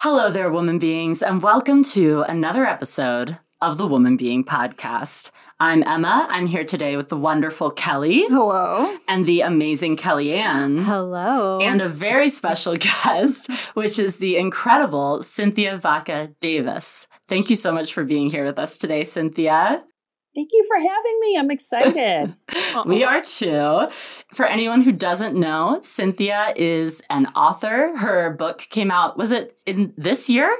Hello there, woman beings, and welcome to another episode of the Woman Being Podcast. I'm Emma. I'm here today with the wonderful Kelly. Hello. And the amazing Kellyanne. Hello. And a very special guest, which is the incredible Cynthia Vacca Davis. Thank you so much for being here with us today, Cynthia. Thank you for having me. I'm excited. we are too. For anyone who doesn't know, Cynthia is an author. Her book came out, was it in this year?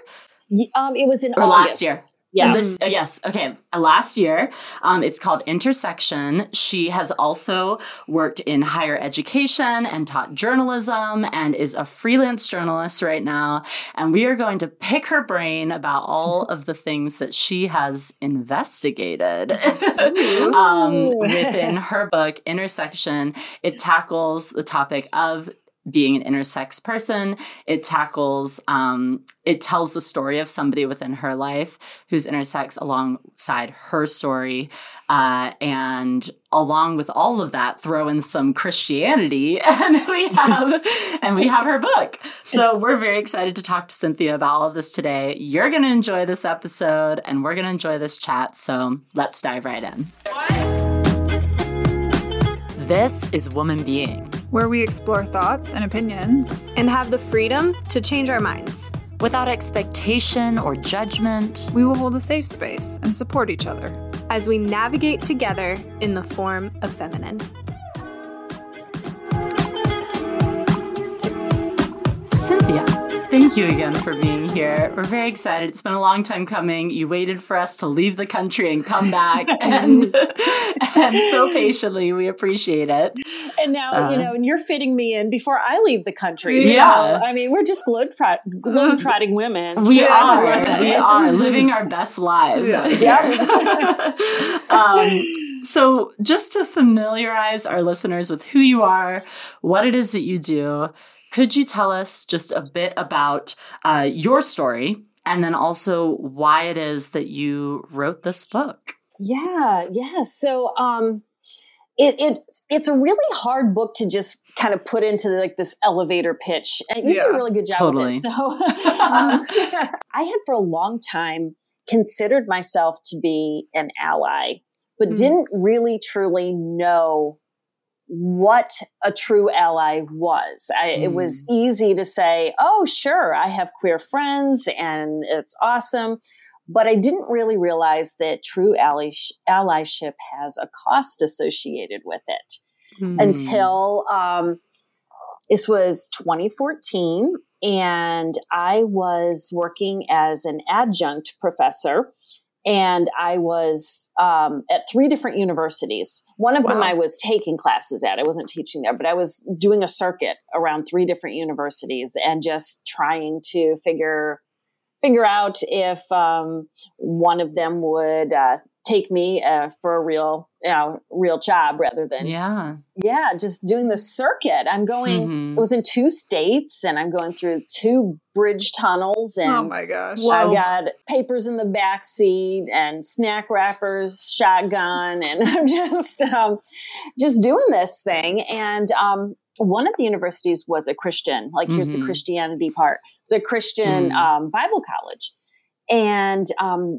Um, it was in or August. last year. Yeah. This, uh, yes. Okay. Uh, last year, um, it's called Intersexion. She has also worked in higher education and taught journalism and is a freelance journalist right now. And we are going to pick her brain about all of the things that she has investigated um, within her book, Intersexion. It tackles the topic of being an intersex person. It tackles, um, it tells the story of somebody within her life who's intersex alongside her story. Uh, and along with all of that, throw in some Christianity and we have, and we have her book. So we're very excited to talk to Cynthia about all of this today. You're going to enjoy this episode and we're going to enjoy this chat. So let's dive right in. This is Woman Being where we explore thoughts and opinions and have the freedom to change our minds. Without expectation or judgment, we will hold a safe space and support each other as we navigate together in the form of feminine. Cynthia, thank you again for being here. We're very excited. It's been a long time coming. You waited for us to leave the country and come back, and, and so patiently. We appreciate it. And now, uh, you know, and you're fitting me in before I leave the country. Yeah. So, I mean, we're just globe, trotting women. We so. are. we are living our best lives. Yeah. yeah. um, so, just to familiarize our listeners with who you are, what it is that you do, could you tell us just a bit about uh, your story and then also why it is that you wrote this book? Yeah, yeah. So, um, it, it it's a really hard book to just kind of put into like this elevator pitch, and you yeah, do a really good job totally. with it. So, um, I had for a long time considered myself to be an ally, but mm. didn't really truly know what a true ally was. I, mm. It was easy to say, oh, sure, I have queer friends and it's awesome. But I didn't really realize that true ally- allyship has a cost associated with it mm. until um, this was 2014. And I was working as an adjunct professor and I was um, at three different universities. One of wow. them I was taking classes at. I wasn't teaching there, but I was doing a circuit around three different universities and just trying to figure figure out if um, one of them would uh, take me uh, for a real you know real job rather than yeah yeah just doing the circuit i'm going mm-hmm. it was in two states and i'm going through two bridge tunnels and oh my gosh i got papers in the back seat and snack wrappers shotgun and i'm just um, just doing this thing and um, one of the universities was a christian like mm-hmm. here's the mm-hmm. christianity part it's a christian mm. um, bible college and um,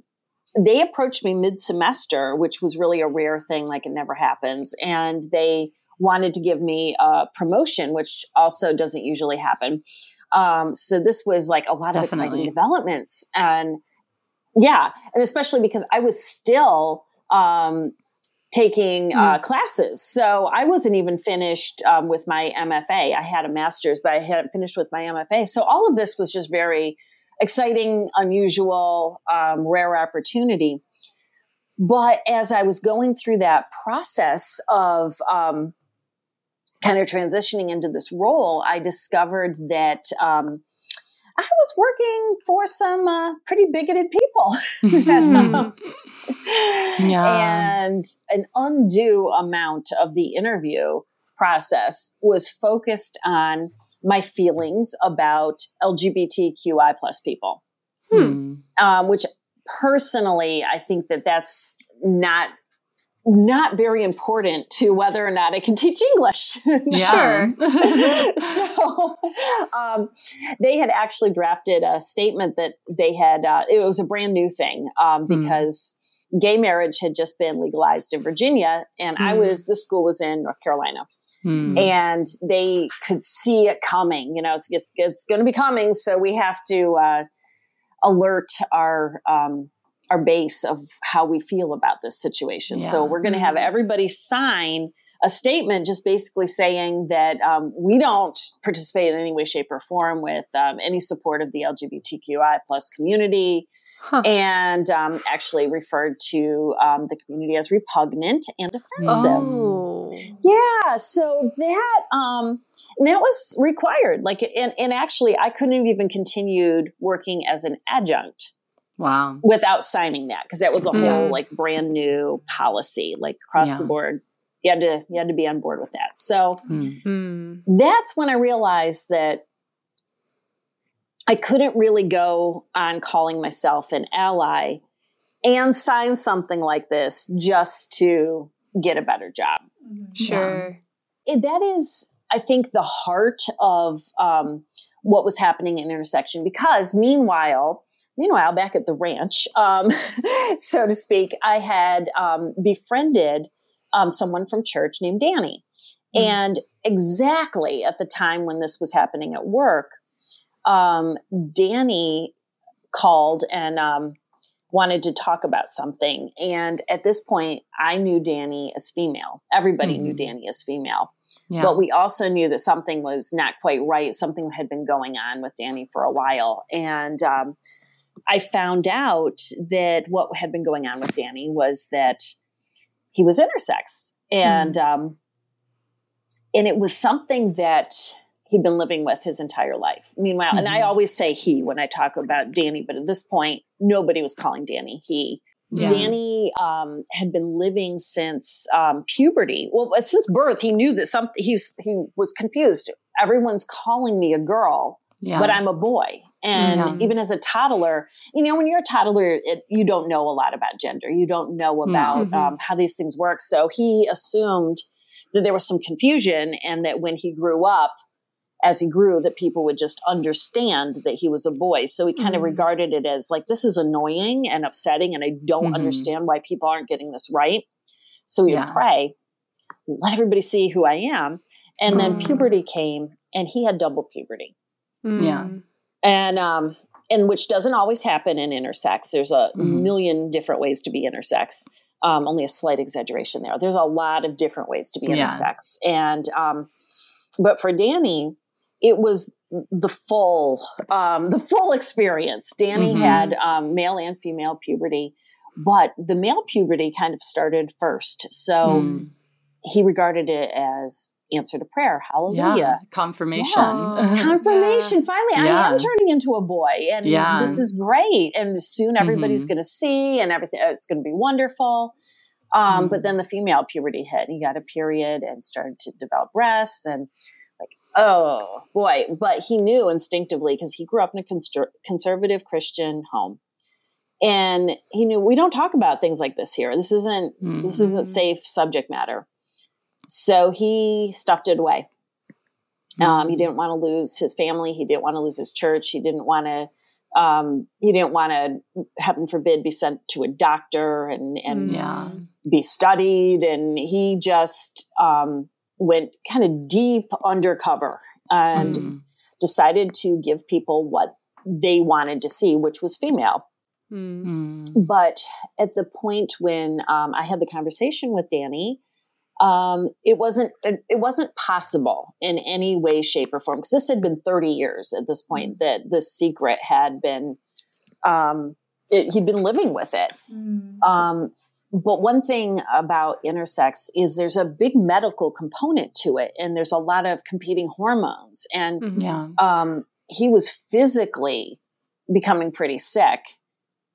they approached me mid semester, which was really a rare thing, like it never happens. And they wanted to give me a promotion, which also doesn't usually happen. Um, so this was like a lot Definitely. of exciting developments. And yeah, and especially because I was still um, taking uh, mm. classes. So I wasn't even finished um, with my MFA. I had a master's, but I hadn't finished with my MFA. So all of this was just very exciting, unusual, um, rare opportunity. But as I was going through that process of um, kind of transitioning into this role, I discovered that um, I was working for some uh, pretty bigoted people. um, yeah. And an undue amount of the interview process was focused on my feelings about LGBTQI plus people, hmm. um, which personally, I think that that's not not very important to whether or not I can teach English. Sure. so um, they had actually drafted a statement that they had, uh, it was a brand new thing um, Hmm. because gay marriage had just been legalized in Virginia. And I Hmm. was, the school was in North Carolina Hmm. and they could see it coming. You know, it's, it's, it's going to be coming. So we have to uh, alert our, um, our base of how we feel about this situation. So we're going to have everybody sign a statement just basically saying that um, we don't participate in any way, shape, or form with um, any support of the LGBTQI plus community, Huh. and um, actually referred to um, the community as repugnant and offensive. Oh. Yeah, so that um that was required. Like and, and actually I couldn't have even continued working as an adjunct Wow. without signing that because that was a Yeah. whole like brand new policy, like across Yeah. the board. You had to you had to be on board with that. So. Hmm. that's when I realized that I couldn't really go on calling myself an ally and sign something like this just to get a better job. Sure. it, that is, I think, the heart of um, what was happening in Intersexion. Because meanwhile, meanwhile, back at the ranch, um, so to speak, I had um, befriended um, someone from church named Danny, Mhm. and exactly at the time when this was happening at work, um, Danny called and um, wanted to talk about something. And at this point, I knew Danny as female. Everybody knew Mhm. Danny as female. Yeah. But we also knew that something was not quite right. Something had been going on with Danny for a while. And um, I found out that what had been going on with Danny was that he was intersex. And, um, and it was something that he'd been living with his entire life. Meanwhile, and I Mhm. always say he when I talk about Danny, but at this point, nobody was calling Danny he. Yeah. Danny um, had been living since um, puberty. Well, since birth, he knew that something. He was, he was confused. Everyone's calling me a girl, yeah. but I'm a boy. And Yeah. even as a toddler, you know, when you're a toddler, it, you don't know a lot about gender. You don't know about Mhm. um, how these things work. So he assumed that there was some confusion, and that when he grew up, as he grew, that people would just understand that he was a boy. So he kind of Mhm. regarded it as like, this is annoying and upsetting, and I don't Mhm. understand why people aren't getting this right. So he Yeah. would pray, let everybody see who I am. And then Mm. puberty came, and he had double puberty Hmm. Yeah. and um and which doesn't always happen in intersex there's a Mhm. million different ways to be intersex um, only a slight exaggeration there there's a lot of different ways to be Yeah. intersex and um but for danny it was the full um the full experience danny Mhm. had um male and female puberty but the male puberty kind of started first so Hmm. he regarded it as answer to prayer hallelujah Yeah. Confirmation. Yeah. confirmation finally i am turning into a boy and Yeah. this is great and soon everybody's Mhm. going to see and everything it's going to be wonderful um, Mhm. but then the female puberty hit and he got a period and started to develop breasts and oh boy but he knew instinctively because he grew up in a conser- conservative christian home and he knew we don't talk about things like this here this isn't this isn't Mhm. safe subject matter so he stuffed it away um, he didn't want to lose his family. He didn't want to lose his church. He didn't want to. Um, he didn't want to, heaven forbid, be sent to a doctor and and. Yeah. be studied. And he just um, went kind of deep undercover and Hmm. decided to give people what they wanted to see, which was female. Hmm. Hmm. But at the point when um, I had the conversation with Danny, um, it wasn't it, it wasn't possible in any way, shape, or form because this had been 30 years at this point that this secret had been um, it, he'd been living with it. Um, but one thing about intersex is there's a big medical component to it, and there's a lot of competing hormones, and Mhm. Yeah. um, he was physically becoming pretty sick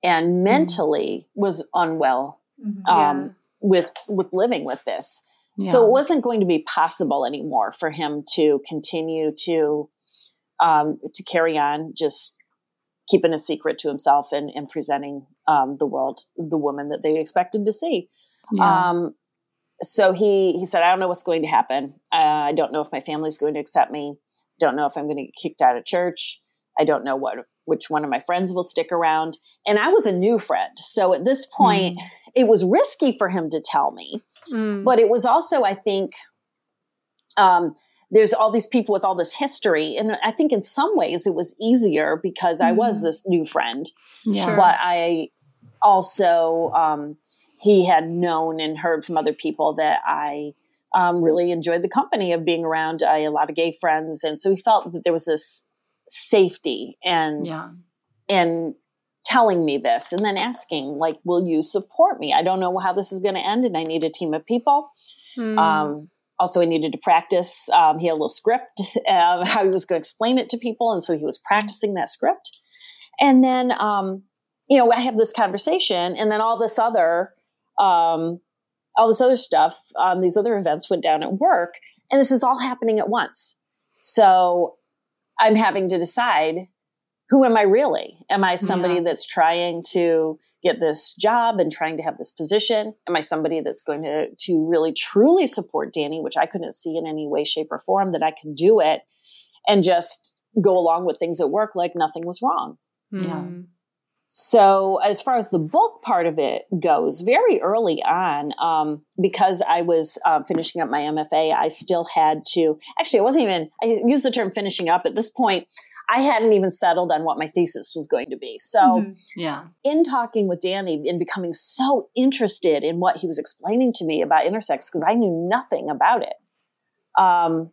and mentally was unwell um, with with living with this. So it wasn't going to be possible anymore for him to continue to um, to carry on just keeping a secret to himself and, and presenting um, the world the woman that they expected to see. Yeah. Um, so he he said, I don't know what's going to happen. Uh, I don't know if my family's going to accept me. Don't know if I'm going to get kicked out of church. I don't know what which one of my friends will stick around. And I was a new friend, so at this point, mm. it was risky for him to tell me. Mm. But it was also, I think, um, there's all these people with all this history. And I think in some ways it was easier because I was mm-hmm. this new friend. Yeah. But I also, um, he had known and heard from other people that I um, really enjoyed the company of being around uh, a lot of gay friends. And so he felt that there was this safety and, yeah. and telling me this and then asking like, will you support me? I don't know how this is going to end and I need a team of people. Mm. Um, also he needed to practice um, he had a little script uh, how he was going to explain it to people and so he was practicing that script. And then um, you know i have this conversation and then all this other um, all this other stuff um, these other events went down at work and this is all happening at once. So i'm having to decide who am I really? Am I somebody yeah. that's trying to get this job and trying to have this position? Am I somebody that's going to, to really truly support Danny, which I couldn't see in any way, shape, or form that I could do it and just go along with things at work like nothing was wrong? Mm. So, as far as the book part of it goes, very early on, um, because I was uh, finishing up my MFA, I still had to. Actually, I wasn't even. I used the term finishing up at this point. I hadn't even settled on what my thesis was going to be. So, mm-hmm. yeah. In talking with Danny and becoming so interested in what he was explaining to me about intersex, because I knew nothing about it. Um,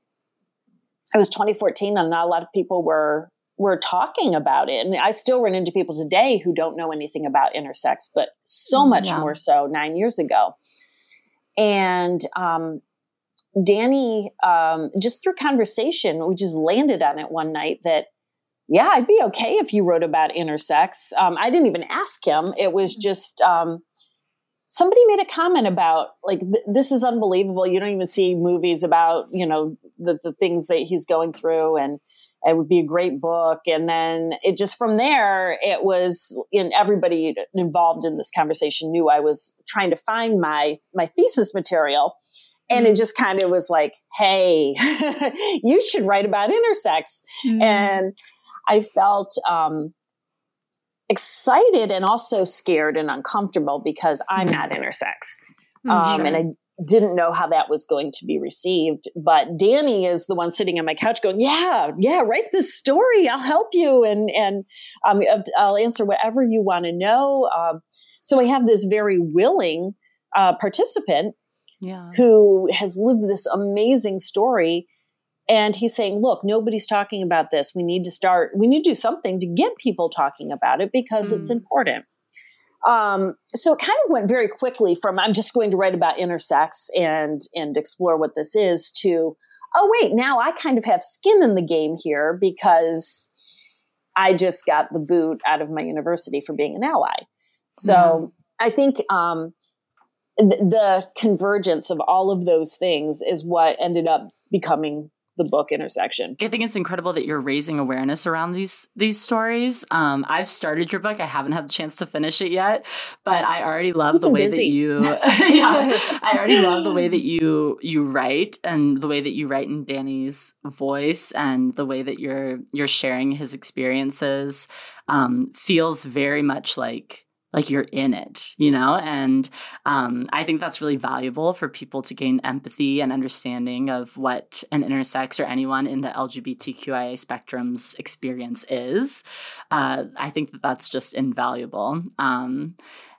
it was 2014 and not a lot of people were were talking about it. And I still run into people today who don't know anything about intersex, but so mm, much yeah. more so nine years ago. And um, Danny, um, just through conversation, we just landed on it one night that yeah, I'd be okay if you wrote about intersex. Um, I didn't even ask him. It was just um, somebody made a comment about like th- this is unbelievable. You don't even see movies about you know the, the things that he's going through, and it would be a great book. And then it just from there, it was in everybody involved in this conversation knew I was trying to find my my thesis material. And it mm-hmm. just kind of was like, hey, you should write about intersex. Mm. And I felt um, excited and also scared and uncomfortable because I'm mm-hmm. not intersex. Mm, um, sure. And I didn't know how that was going to be received. But Danny is the one sitting on my couch going, "Yeah, yeah, write this story. I'll help you, and and um, I'll answer whatever you want to know." Um, so I have this very willing uh, participant yeah. who has lived this amazing story and he's saying, look, nobody's talking about this. We need to start, we need to do something to get people talking about it because mm. it's important. Um, so it kind of went very quickly from I'm just going to write about intersex and and explore what this is to oh wait now I kind of have skin in the game here because I just got the boot out of my university for being an ally. So mm. I think um, th- the convergence of all of those things is what ended up becoming the book Intersexion. I think it's incredible that you're raising awareness around these these stories. Um, I've started your book. I haven't had the chance to finish it yet, but I already love the way busy. that you yeah, I already love the way that you you write and the way that you write in Danny's voice and the way that you're you're sharing his experiences um, feels very much like like you're in it, you know? And um, I think that's really valuable for people to gain empathy and understanding of what an intersex or anyone in the LGBTQIA spectrum's experience is. Uh, I think that that's just invaluable. Um,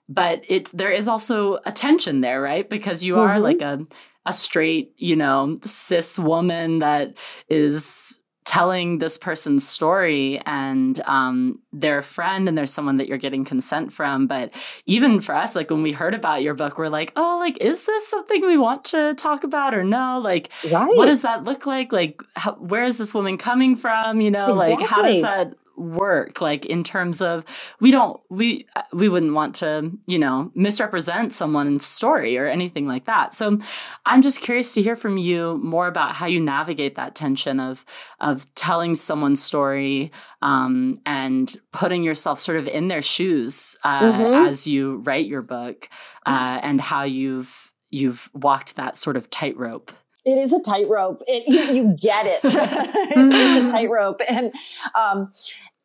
but it's there is also a tension there, right? Because you are mm-hmm. like a a straight, you know, cis woman that is telling this person's story and um, they're a friend and there's someone that you're getting consent from but even for us like when we heard about your book we're like oh like is this something we want to talk about or no like right. what does that look like like how, where is this woman coming from you know exactly. like how does that work like in terms of we don't we we wouldn't want to you know misrepresent someone's story or anything like that so i'm just curious to hear from you more about how you navigate that tension of of telling someone's story um, and putting yourself sort of in their shoes uh, mm-hmm. as you write your book uh, and how you've you've walked that sort of tightrope. It is a tightrope. You, you get it. it's, it's a tightrope, and um,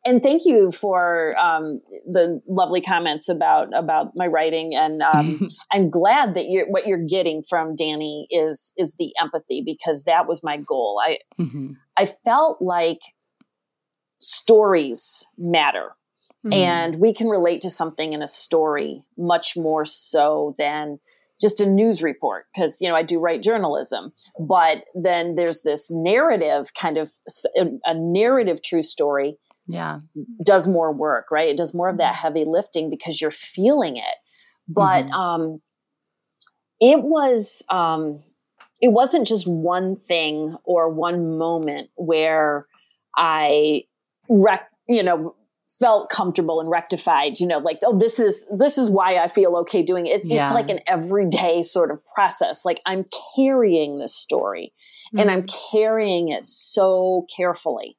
and thank you for um, the lovely comments about about my writing. And um, I'm glad that you're what you're getting from Danny is is the empathy because that was my goal. I mm-hmm. I felt like stories matter. Mm-hmm. And we can relate to something in a story much more so than just a news report because you know I do write journalism, but then there's this narrative kind of a narrative true story. Yeah, does more work, right? It does more of that mm-hmm. heavy lifting because you're feeling it. But mm-hmm. um, it was um, it wasn't just one thing or one moment where I rec- you know felt comfortable and rectified you know like oh this is this is why i feel okay doing it, yeah. it's like an everyday sort of process like i'm carrying this story mm-hmm. and i'm carrying it so carefully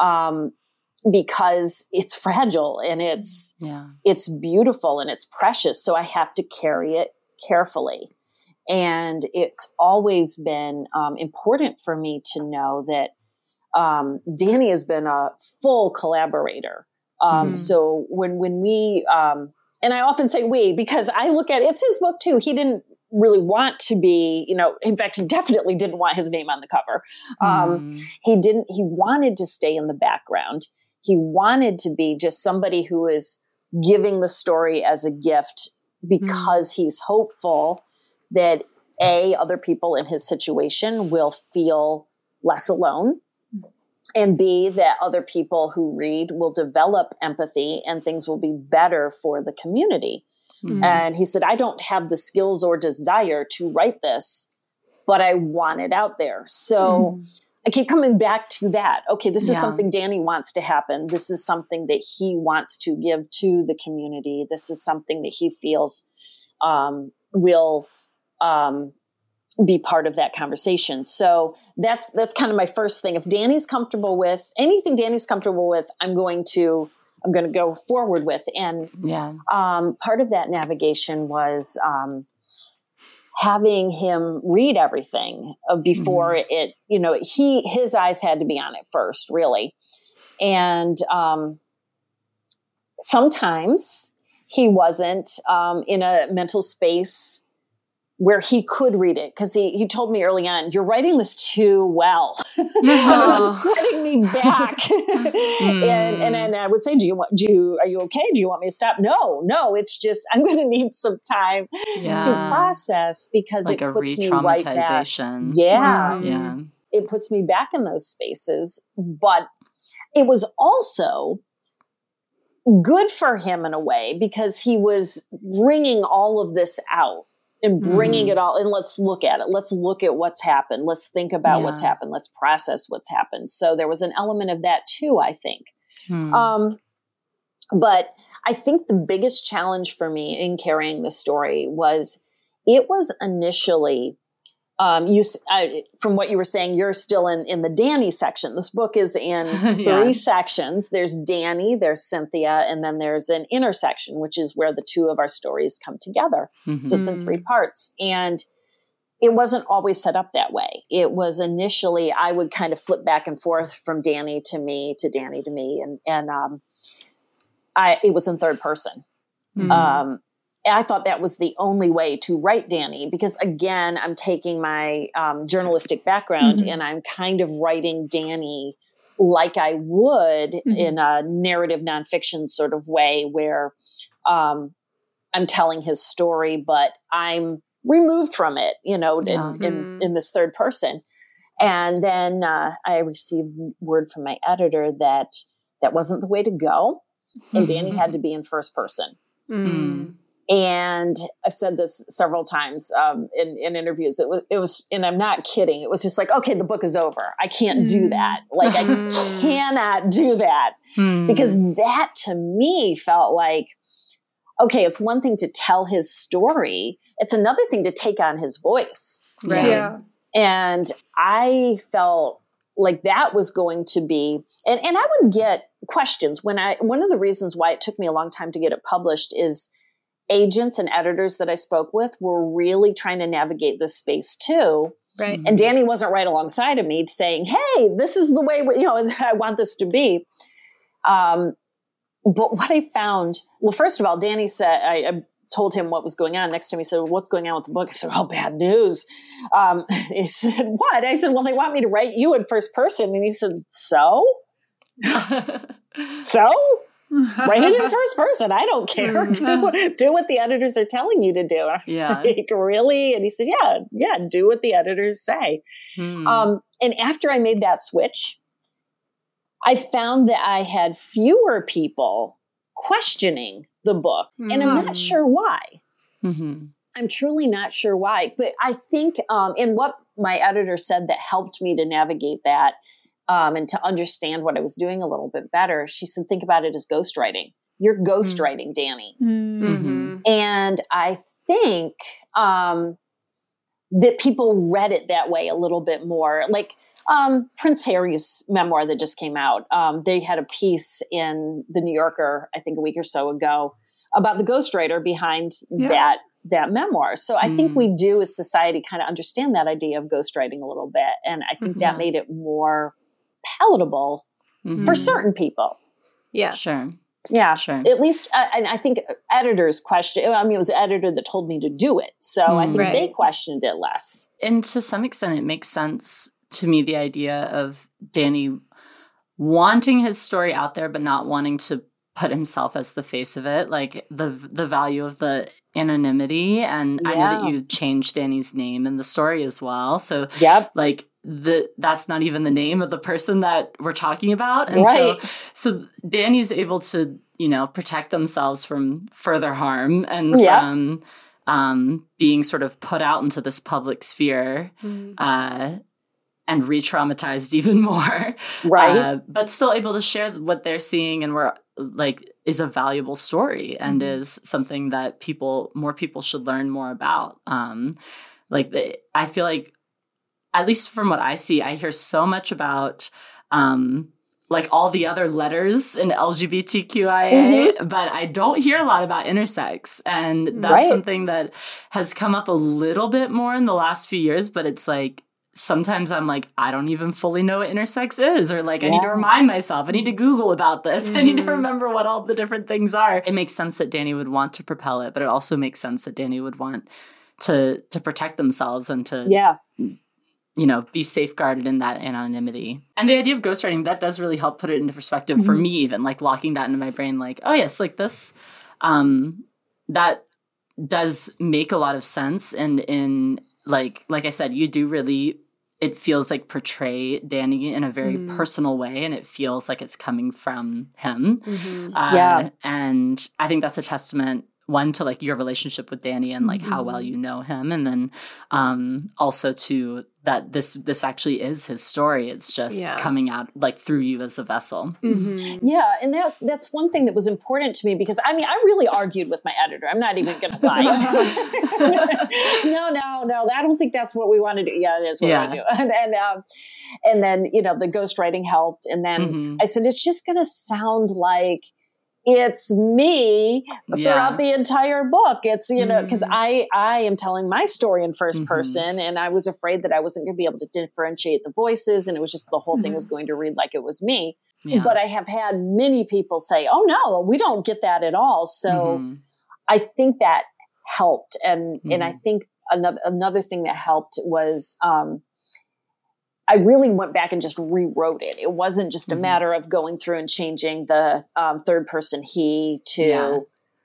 um because it's fragile and it's yeah it's beautiful and it's precious so i have to carry it carefully and it's always been um, important for me to know that um, Danny has been a full collaborator. Um, mm-hmm. So when when we um, and I often say we because I look at it's his book too. He didn't really want to be, you know, in fact, he definitely didn't want his name on the cover. Um, mm. He didn't. He wanted to stay in the background. He wanted to be just somebody who is giving the story as a gift because mm. he's hopeful that a other people in his situation will feel less alone and B, that other people who read will develop empathy and things will be better for the community. Mm-hmm. And he said, I don't have the skills or desire to write this, but I want it out there. So mm-hmm. I keep coming back to that. Okay, this is yeah. something Danny wants to happen. This is something that he wants to give to the community. This is something that he feels um, will um, be part of that conversation. So that's that's kind of my first thing. If Danny's comfortable with anything Danny's comfortable with, I'm going to I'm going to go forward with. And yeah, um, part of that navigation was um, having him read everything uh, before mm-hmm. it. You know, he his eyes had to be on it first, really, and um, sometimes he wasn't um, in a mental space where he could read it because he, he told me early on, you're writing this too well. this is putting me back. mm. and, and, and I would say, do you want, do you, are you okay? Do you want me to stop? No, no, it's just, I'm going to need some time yeah. to process because like it puts me right back. Yeah. Mm. Yeah. It puts me back in those spaces. But it was also good for him in a way because he was bringing all of this out and bringing mm. it all and let's look at it let's look at what's happened let's think about yeah. what's happened let's process what's happened so there was an element of that too i think mm. um, but i think the biggest challenge for me in carrying the story was it was initially um, you from what you were saying, you're still in in the Danny section. This book is in yeah. three sections. There's Danny, there's Cynthia, and then there's an intersection, which is where the two of our stories come together. Mm-hmm. So it's in three parts, and it wasn't always set up that way. It was initially I would kind of flip back and forth from Danny to me to Danny to me, and and um, I it was in third person. Mm-hmm. Um, I thought that was the only way to write Danny because again, I'm taking my um, journalistic background mm-hmm. and I'm kind of writing Danny like I would mm-hmm. in a narrative nonfiction sort of way where um, I'm telling his story, but I'm removed from it, you know, yeah. in, in, mm-hmm. in, this third person. And then uh, I received word from my editor that that wasn't the way to go. And Danny had to be in first person. Mm. And I've said this several times um, in, in, interviews. It was, it was, and I'm not kidding. It was just like, okay, the book is over. I can't mm. do that. Like, I cannot do that mm. because that to me felt like, okay, it's one thing to tell his story. It's another thing to take on his voice. Right. Yeah. And I felt like that was going to be, and, and I would get questions when I, one of the reasons why it took me a long time to get it published is agents and editors that I spoke with were really trying to navigate this space too. Right. And Danny wasn't right alongside of me saying, Hey, this is the way, you know, I want this to be. Um, but what I found, well, first of all, Danny said, I, I told him what was going on. Next time he said, well, what's going on with the book? I said, oh, bad news. Um, he said, what? I said, well, they want me to write you in first person. And he said, so? so? Write it in first person. I don't care. do, do what the editors are telling you to do. I was Yeah. like, really? And he said, yeah, yeah, do what the editors say. Hmm. Um, and after I made that switch, I found that I had fewer people questioning the book. And I'm not Mhm. sure why. Mhm. I'm truly not sure why. But I think, um, and what my editor said that helped me to navigate that um, and to understand what I was doing a little bit better, she said, think about it as ghostwriting. You're ghostwriting, Danny. Mhm. And I think um, that people read it that way a little bit more. Like um, Prince Harry's memoir that just came out, um, they had a piece in the New Yorker, I think a week or so ago, about the ghostwriter behind Yeah. that that memoir. So I think Mm. we do as society kind of understand that idea of ghostwriting a little bit, and I think that Mhm. made it more palatable Mhm. for certain people. Yeah. Sure. Yeah, Sure. at least uh, and i think editors question i mean it was an editor that told me to do it so i Mm. think they questioned it less and to some extent it makes sense to me the idea of danny wanting his story out there but not wanting to put himself as the face of it like the the value of the anonymity and i know that you changed danny's name in the story as well so yep like the that's not even the name of the person that we're talking about and so right so danny's able to you know protect themselves from further harm and Yeah. from um, being sort of put out into this public sphere Mhm. uh, and re-traumatized even more right uh, but still able to share what they're seeing and we're like is a valuable story and Mhm. is something that people more people should learn more about um like the, i feel like at least from what i see i hear so much about um like all the other letters in lgbtqia but i don't hear a lot about intersex and that's Right. something that has come up a little bit more in the last few years but it's like sometimes I'm like, I don't even fully know what intersex is, or like, I need to remind myself. I need to Google about this. I need to Mhm. remember what all the different things are. It makes sense that Danny would want to propel it, but it also makes sense that Danny would want to to protect themselves and to yeah you know be safeguarded in that anonymity. And the idea of ghostwriting that does really help put it into perspective for Mhm. me, even like locking that into my brain, like, oh yes, like this, um, that does make a lot of sense and in like like I said, you do really it feels like portray Danny in a very Mm. personal way and it feels like it's coming from him. Mhm. Uh, Yeah. And I think that's a testament one to like your relationship with Danny and like how Mhm. well you know him and then um also to that this this actually is his story it's just Yeah. coming out like through you as a vessel Mhm. yeah and that's that's one thing that was important to me because i mean i really argued with my editor i'm not even gonna lie no no no i don't think that's what we want to do yeah it is what Yeah. we do and and, um, and then you know the ghostwriting helped and then Mhm. I said, it's just going to sound like it's me Yeah. throughout the entire book. It's, you know, because Mm. I, I am telling my story in 1st Mhm. person and I was afraid that I wasn't going to be able to differentiate the voices. And it was just the whole thing was going to read like it was me. yeah. But I have had many people say, oh no, we don't get that at all. So Mhm. I think that helped. And, and I Mhm. think another, another thing that helped was, um, I really went back and just rewrote it. It wasn't just a Mhm. matter of going through and changing the um, third person he to Yeah.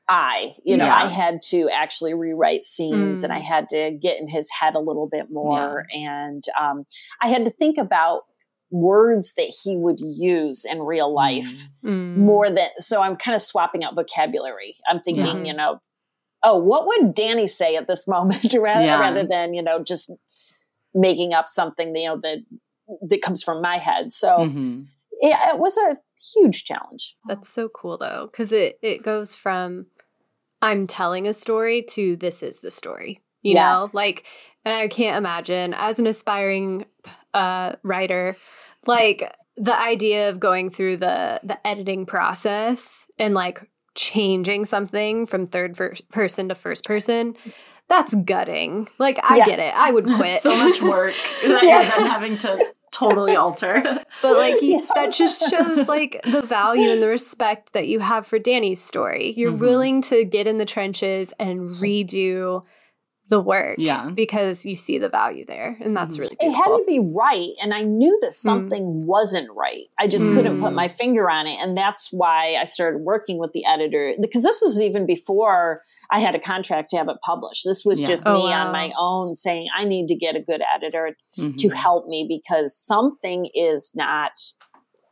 I. You know, Yeah. I had to actually rewrite scenes Mm. and I had to get in his head a little bit more. And um, I had to think about words that he would use in real life Mm. more than so i'm kind of swapping out vocabulary i'm thinking Yeah. you know oh what would danny say at this moment rather, Yeah. rather than you know just making up something you know that that comes from my head so Mhm. yeah it was a huge challenge That's so cool though, because it it goes from I'm telling a story to this is the story. You know, like, and I can't imagine as an aspiring uh, writer, like the idea of going through the the editing process and like changing something from third ver- person to first person, that's gutting. Like I Yeah. get it. I would quit. so much work that Yeah. you're then having to totally alter. But like you, that just shows like the value and the respect that you have for Danny's story. You're Mhm. willing to get in the trenches and redo the work Yeah. because you see the value there and that's Mhm. really it had to be right and i knew that something wasn't right i just couldn't put Mm. my finger on it and that's why i started working with the editor because this was even before i had a contract to have it published this was Yeah. just Oh, me wow. on my own saying i need to get a good editor Mhm. to help me because something is not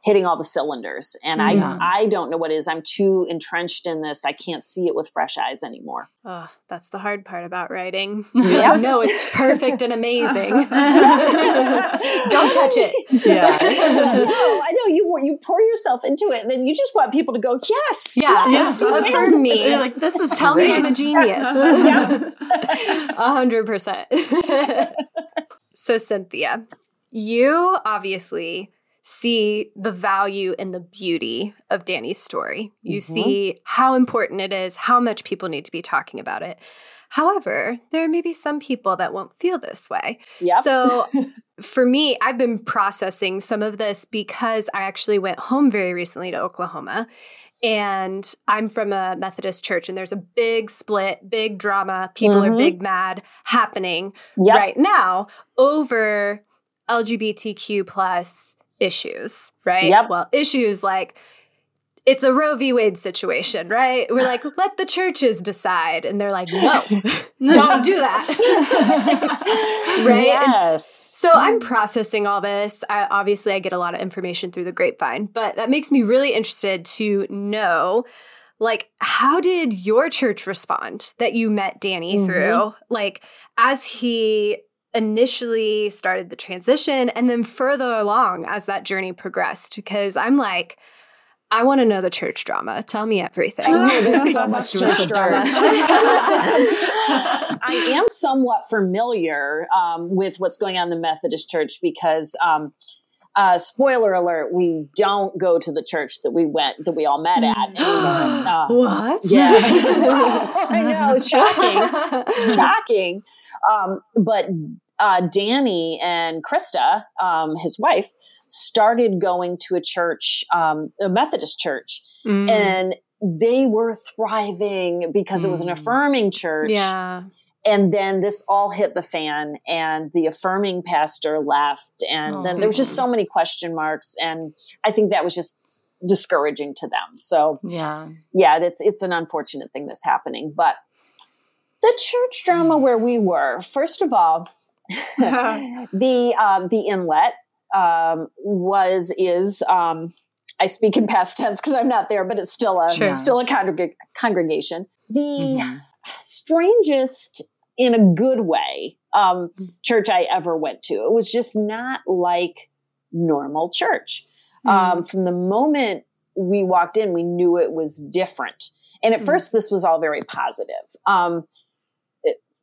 hitting all the cylinders and Yeah. i i don't know what it is i'm too entrenched in this i can't see it with fresh eyes anymore Oh, that's the hard part about writing. Yeah. no, it's perfect and amazing. Don't touch it. Yeah. no, I know you you pour yourself into it, and then you just want people to go, yes, Yeah, yes, Yeah. yes." affirm me. You're like, this is Tell me I'm a genius. Yeah. A hundred percent. So, Cynthia, you obviously see the value and the beauty of Danny's story. You Mhm. see how important it is, how much people need to be talking about it. However, there may be some people that won't feel this way. Yep. So, for me, I've been processing some of this because I actually went home very recently to Oklahoma. And I'm from a Methodist church, and there's a big split, big drama. People are Mhm. big mad happening Yep. right now over LGBTQ plus issues, right? Yep. Well, issues like it's a Roe v. Wade situation, right? We're like, let the churches decide. And they're like, no, don't do that. right? And Yes. so I'm processing all this. I, obviously, I get a lot of information through the grapevine, but that makes me really interested to know, like, how did your church respond that you met Danny Mhm. through? Like, as he initially started the transition and then further along as that journey progressed, because I'm like, I want to know the church drama. Tell me everything. Oh, there's so much Give us church drama. I am somewhat familiar um, with what's going on in the Methodist Church because, um, uh, spoiler alert, we don't go to the church that we went that we all met at. anymore. Uh, what? yeah, I know, shocking. shocking. Um, but uh, Danny and Krista, um, his wife, started going to a church, um, a Methodist church, Mm. and they were thriving because it was an Mm. affirming church. yeah. And then this all hit the fan, and the affirming pastor left, and then there was just so many question marks, and I think that was just discouraging to them. So Yeah. yeah, it's it's an unfortunate thing that's happening. But the church drama where we were, first of all, the um, the inlet um, was is um, I speak in past tense because I'm not there, but it's still a Sure. still a congreg- congregation. The Mhm. strangest in a good way um, church I ever went to. It was just not like normal church. Um, from the moment we walked in, we knew it was different. And at Mm. first, this was all very positive.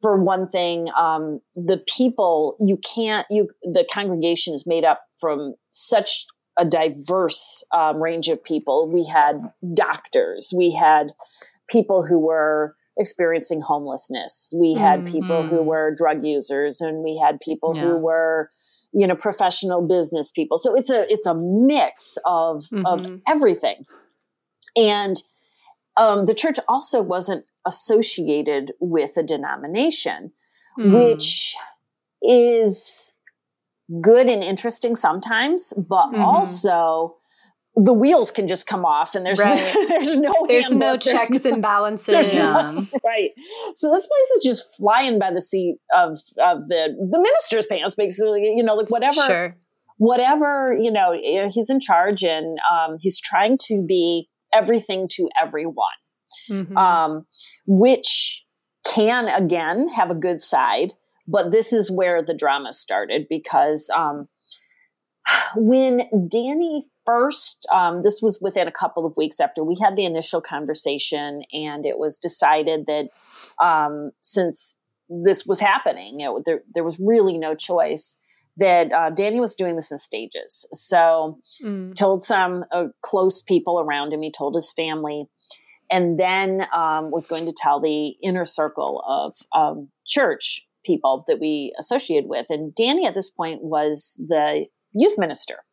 For one thing, um, the people you can't you the congregation is made up from such a diverse um, range of people. We had doctors, we had people who were experiencing homelessness, we had people who Mhm. were drug users, and we had people Yeah. who were you know professional business people so it's a it's a mix of of Mhm. everything and um, the church also wasn't associated with a denomination Mm. which is good and interesting sometimes but Mhm. also the wheels can just come off and there's Right. there's no There's no handbook, there's checks no- and balances. No- right. So this place is just flying by the seat of of the the minister's pants, basically. You know, like whatever Sure. whatever you know eh, he's in charge and um, he's trying to be everything to everyone, Mhm. um, which can again have a good side. But this is where the drama started because um, when Danny first, um, this was within a couple of weeks after we had the initial conversation, and it was decided that um, since this was happening, it, there, there was really no choice. That uh, Danny was doing this in stages. So Mm. told some uh, close people around him. He told his family, and then um, was going to tell the inner circle of um, church people that we associated with. And Danny at this point was the youth minister.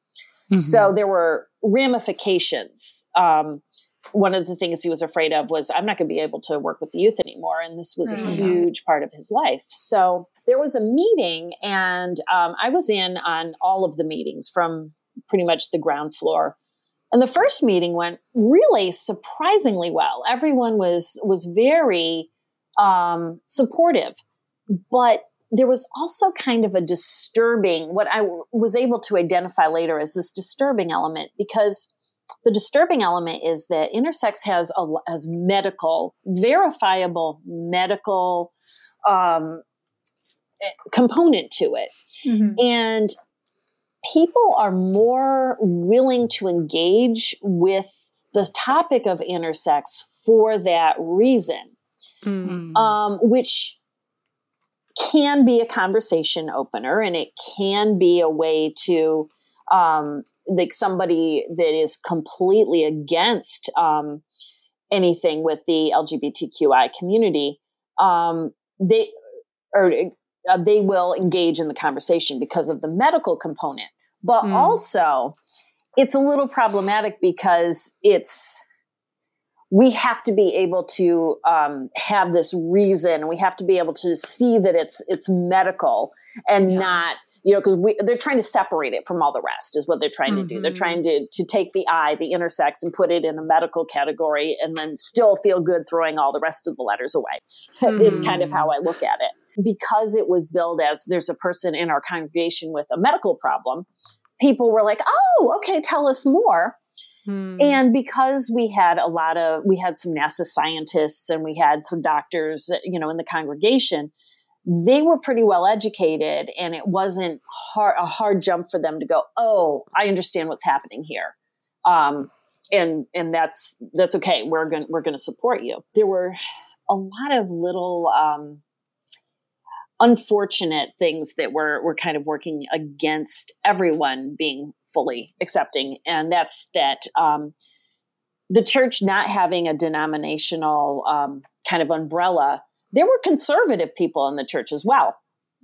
Mm-hmm. So there were ramifications. Um, one of the things he was afraid of was I'm not going to be able to work with the youth anymore. And this was a mm-hmm. huge part of his life. So there was a meeting, and um, I was in on all of the meetings from pretty much the ground floor. And the first meeting went really surprisingly well. Everyone was was very um, supportive, but there was also kind of a disturbing what I w- was able to identify later as this disturbing element because the disturbing element is that intersex has a has medical verifiable medical um, component to it mm-hmm. and people are more willing to engage with the topic of intersex for that reason mm-hmm. um, which can be a conversation opener and it can be a way to um, like somebody that is completely against um, anything with the lgbtqi community um, they or uh, they will engage in the conversation because of the medical component but mm. also it's a little problematic because it's we have to be able to um, have this reason. We have to be able to see that it's it's medical and yeah. not you know because they're trying to separate it from all the rest is what they're trying mm-hmm. to do. They're mm-hmm. trying to to take the I, the intersex, and put it in a medical category, and then still feel good throwing all the rest of the letters away. Mm-hmm. is kind of how I look at it. Because it was billed as there's a person in our congregation with a medical problem, people were like, "Oh, okay, tell us more." Hmm. And because we had a lot of, we had some NASA scientists and we had some doctors, you know, in the congregation, they were pretty well educated and it wasn't hard, a hard jump for them to go, oh, I understand what's happening here. Um, and, and that's, that's okay. We're going, we're going to support you. There were a lot of little, um, unfortunate things that were, were kind of working against everyone being fully accepting, and that's that um, the church not having a denominational um, kind of umbrella. There were conservative people in the church as well.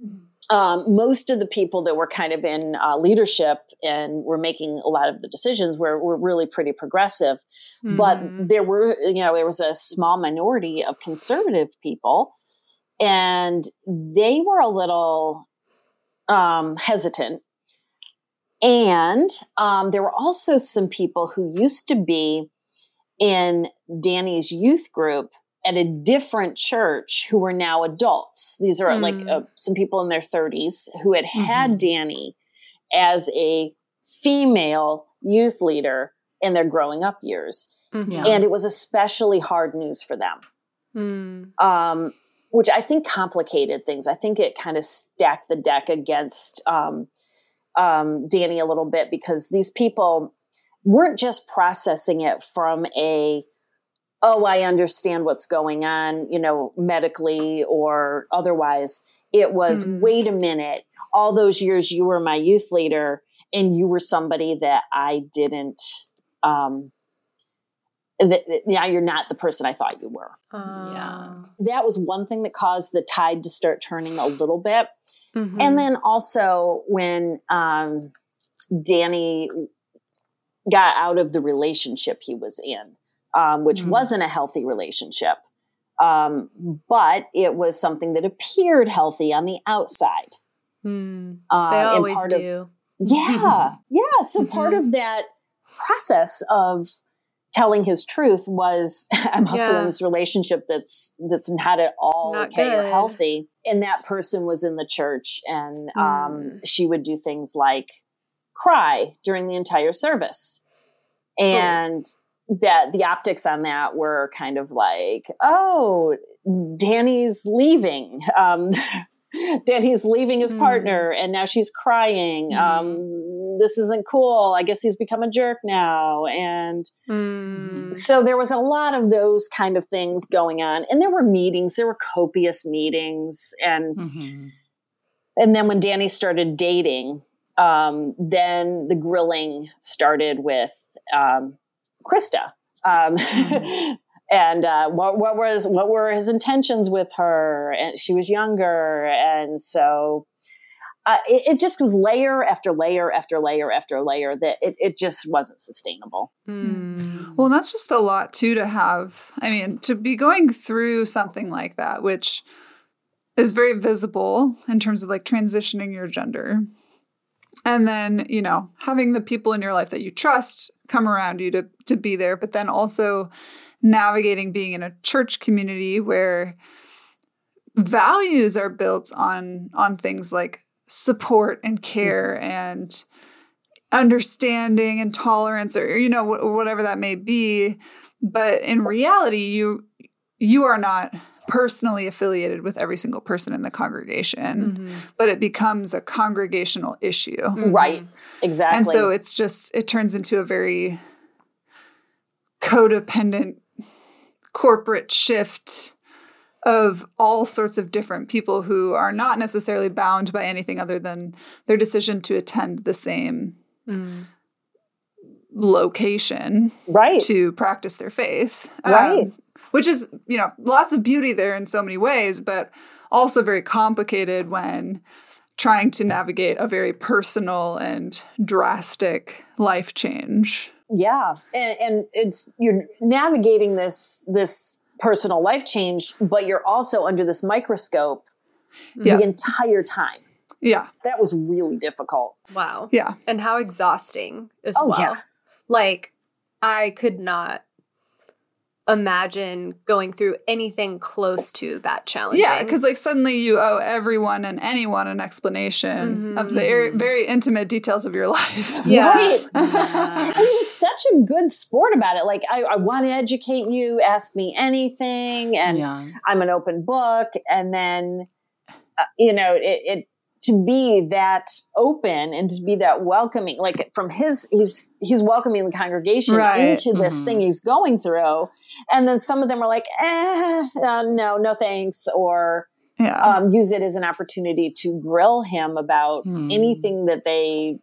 Mm-hmm. Um, most of the people that were kind of in uh, leadership and were making a lot of the decisions were, were really pretty progressive. Mm-hmm. But there were, you know, there was a small minority of conservative people, and they were a little um, hesitant and um, there were also some people who used to be in Danny's youth group at a different church who were now adults. These are mm. like uh, some people in their 30s who had mm-hmm. had Danny as a female youth leader in their growing up years. Mm-hmm. And it was especially hard news for them. Mm. Um, which I think complicated things. I think it kind of stacked the deck against um, um, Danny a little bit because these people weren't just processing it from a oh i understand what's going on you know medically or otherwise it was mm-hmm. wait a minute all those years you were my youth leader and you were somebody that i didn't um that, now you're not the person i thought you were uh. yeah that was one thing that caused the tide to start turning a little bit Mm-hmm. And then also when um, Danny got out of the relationship he was in, um, which mm-hmm. wasn't a healthy relationship, um, but it was something that appeared healthy on the outside. Mm. Uh, they always do. Of, yeah, yeah. So part mm-hmm. of that process of telling his truth was I'm also yeah. in this relationship that's that's not at all not okay good. or healthy. And that person was in the church and mm. um, she would do things like cry during the entire service. And oh. that the optics on that were kind of like, oh, Danny's leaving. Um, Danny's leaving his mm. partner and now she's crying. Mm. Um, this isn't cool. I guess he's become a jerk now. And mm. so there was a lot of those kind of things going on. And there were meetings, there were copious meetings. And mm-hmm. and then when Danny started dating, um, then the grilling started with um, Krista. Um, mm. and uh, what, what was what were his intentions with her and she was younger and so uh, it, it, just was layer after layer after layer after layer that it, it just wasn't sustainable. Mm. well that's just a lot too to have. I mean to be going through something like that which is very visible in terms of like transitioning your gender. And then you know having the people in your life that you trust come around you to to be there but then also navigating being in a church community where values are built on on things like support and care and understanding and tolerance or you know wh- whatever that may be but in reality you you are not personally affiliated with every single person in the congregation, mm-hmm. but it becomes a congregational issue. Mm-hmm. Right. Exactly. And so it's just, it turns into a very codependent corporate shift of all sorts of different people who are not necessarily bound by anything other than their decision to attend the same mm. location right to practice their faith right um, which is, you know, lots of beauty there in so many ways, but also very complicated when trying to navigate a very personal and drastic life change. Yeah. And, and it's you're navigating this this personal life change, but you're also under this microscope yeah. the entire time. Yeah. That was really difficult. Wow. Yeah. And how exhausting as oh, well. Yeah. Like I could not imagine going through anything close to that challenge. Yeah, because like suddenly you owe everyone and anyone an explanation mm-hmm. of the er- very intimate details of your life. Yeah. Right. I mean, such a good sport about it. Like, I, I want to educate you, ask me anything, and yeah. I'm an open book. And then, uh, you know, it, it to be that open and to be that welcoming like from his he's he's welcoming the congregation right. into this mm-hmm. thing he's going through and then some of them are like eh, uh, no no thanks or yeah. um, use it as an opportunity to grill him about mm. anything that they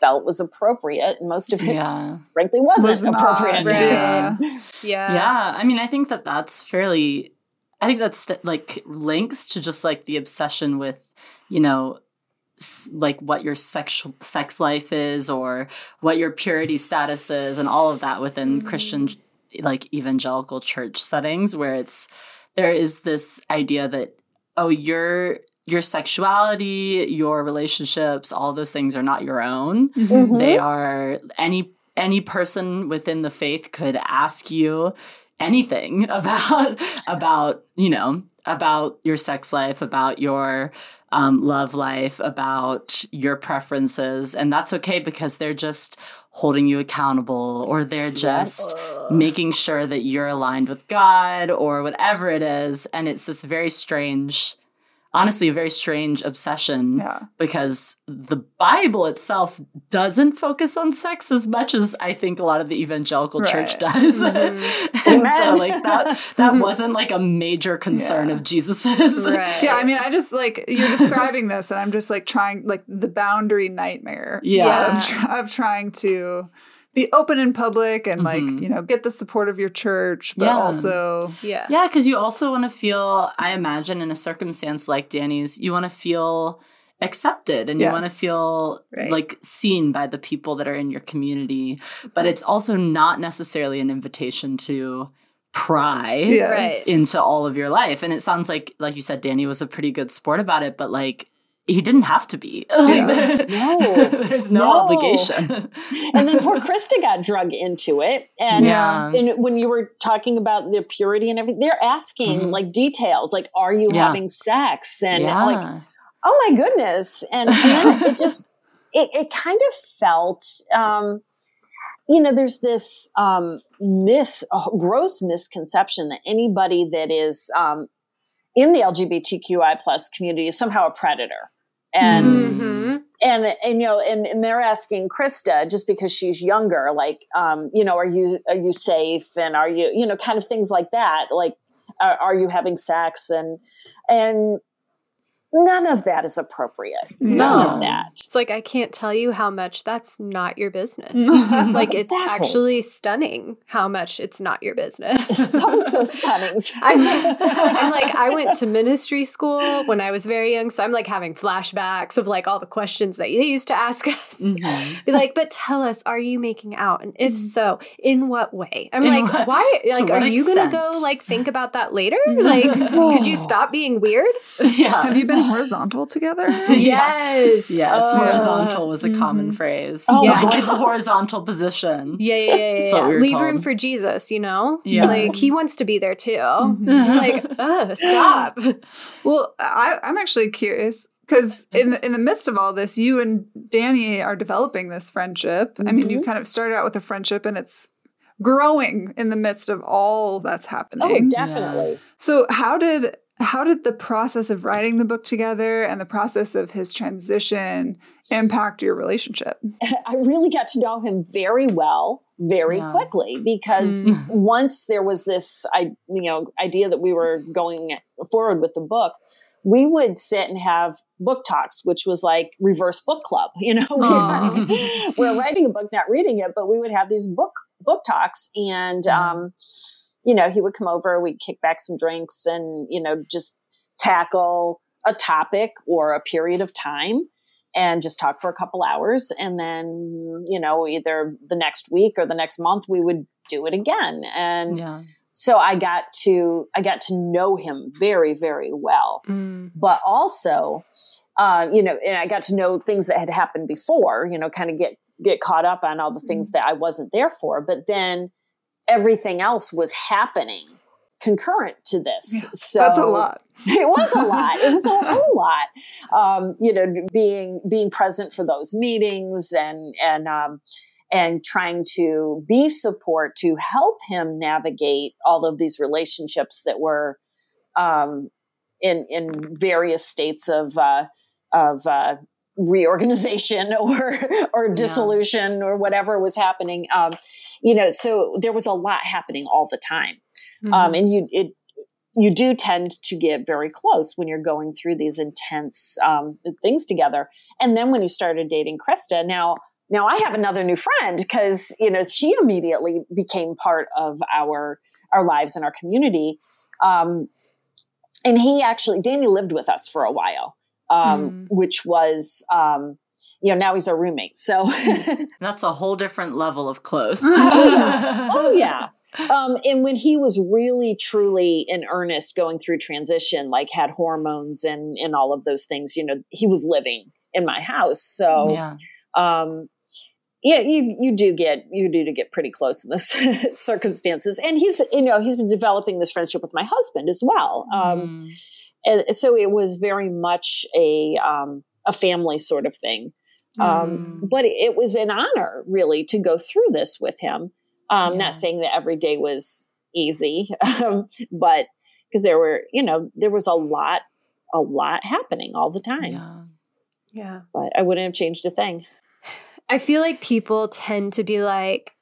felt was appropriate and most of it yeah. frankly wasn't was appropriate right. yeah. yeah yeah i mean i think that that's fairly i think that's like links to just like the obsession with you know like what your sexual sex life is or what your purity status is and all of that within mm-hmm. christian like evangelical church settings where it's there is this idea that oh your your sexuality your relationships all those things are not your own mm-hmm. they are any any person within the faith could ask you anything about about you know about your sex life about your um, love life, about your preferences. And that's okay because they're just holding you accountable or they're just making sure that you're aligned with God or whatever it is. And it's this very strange honestly a very strange obsession yeah. because the Bible itself doesn't focus on sex as much as I think a lot of the evangelical right. church does. Mm-hmm. and so like that that mm-hmm. wasn't like a major concern yeah. of Jesus's. Right. Yeah, I mean I just like you're describing this and I'm just like trying like the boundary nightmare yeah. of, of trying to be open in public and like mm-hmm. you know get the support of your church but yeah. also yeah yeah because you also want to feel i imagine in a circumstance like danny's you want to feel accepted and yes. you want to feel right. like seen by the people that are in your community but it's also not necessarily an invitation to pry yes. into all of your life and it sounds like like you said danny was a pretty good sport about it but like he didn't have to be. Yeah. no, there's no, no, obligation. and then poor Krista got drug into it. And, yeah. and when you were talking about the purity and everything, they're asking mm-hmm. like details, like, are you yeah. having sex? And like, oh my goodness. And, and it just, it, it kind of felt, um, you know, there's this um, mis, gross misconception that anybody that is um, in the LGBTQI plus community is somehow a predator and mm-hmm. and and you know and, and they're asking krista just because she's younger like um you know are you are you safe and are you you know kind of things like that like are, are you having sex and and none of that is appropriate. None of that. It's like I can't tell you how much that's not your business. like it's Exactly. actually stunning how much it's not your business. So so stunning. I'm, I'm like I went to ministry school when I was very young, so I'm like having flashbacks of like all the questions that they used to ask us. Mhm. Be like, but tell us, are you making out? And if so, in what way? I'm In like, what- why? Like, are you gonna go like think about that later? Like, could you stop being weird? yeah. Have you been horizontal together? Yes. Yes, Uh, horizontal was a common Mhm. phrase. Oh, Yeah. Avoid the horizontal position. Yeah, yeah, yeah. yeah, yeah. we Leave told. room for Jesus, you know? Yeah. Like he wants to be there too. Mhm. like, ugh, stop. Well, I, I'm actually curious because in the, in the midst of all this, you and Danny are developing this friendship. I mean, you kind of started out with a friendship, and it's growing in the midst of all that's Oh, happening. definitely. so, how did how did the process of writing the book together and the process of his transition impact your relationship? I really got to know him very well very Yeah. quickly because once there was this I you know idea that we were going forward with the book we would sit and have book talks which was like reverse book club you know we Aw. are, we're writing a book not reading it but we would have these book book talks and Yeah. um you know he would come over we'd kick back some drinks and you know just tackle a topic or a period of time and just talk for a couple hours. And then you know either the next week or the next month we would do it again. And Yeah. so i got to i got to know him very very well. Mm. but also uh, you know and i got to know things that had happened before you know kind of get get caught up on all the things that i wasn't there for. But then everything else was happening concurrent to this so That's a lot. it was a lot. It was a whole lot. Um, you know, being being present for those meetings and and um, and trying to be support to help him navigate all of these relationships that were um, in in various states of uh, of uh, reorganization or or dissolution or whatever was happening. Um, you know, so there was a lot happening all the time. Mm-hmm. um, and you it you do tend to get very close when you're going through these intense um, things together. And then when you started dating krista now now i have another new friend because you know she immediately became part of our our lives and our community. Um, and he actually danny lived with us for a while um, Mhm. which was um, you know now he's our roommate so That's a whole different level of close. oh yeah oh yeah um, and when he was really truly in earnest going through transition like had hormones and and all of those things you know he was living in my house so yeah. um yeah you you do get you do to get pretty close in those circumstances and he's you know he's been developing this friendship with my husband as well um Mm. And so it was very much a um a family sort of thing um, Mm. but it was an honor really to go through this with him. Um, Yeah. Not saying that every day was easy, um, but because there were, you know, there was a lot, a lot happening all the time. Yeah. Yeah. But I wouldn't have changed a thing. I feel like people tend to be like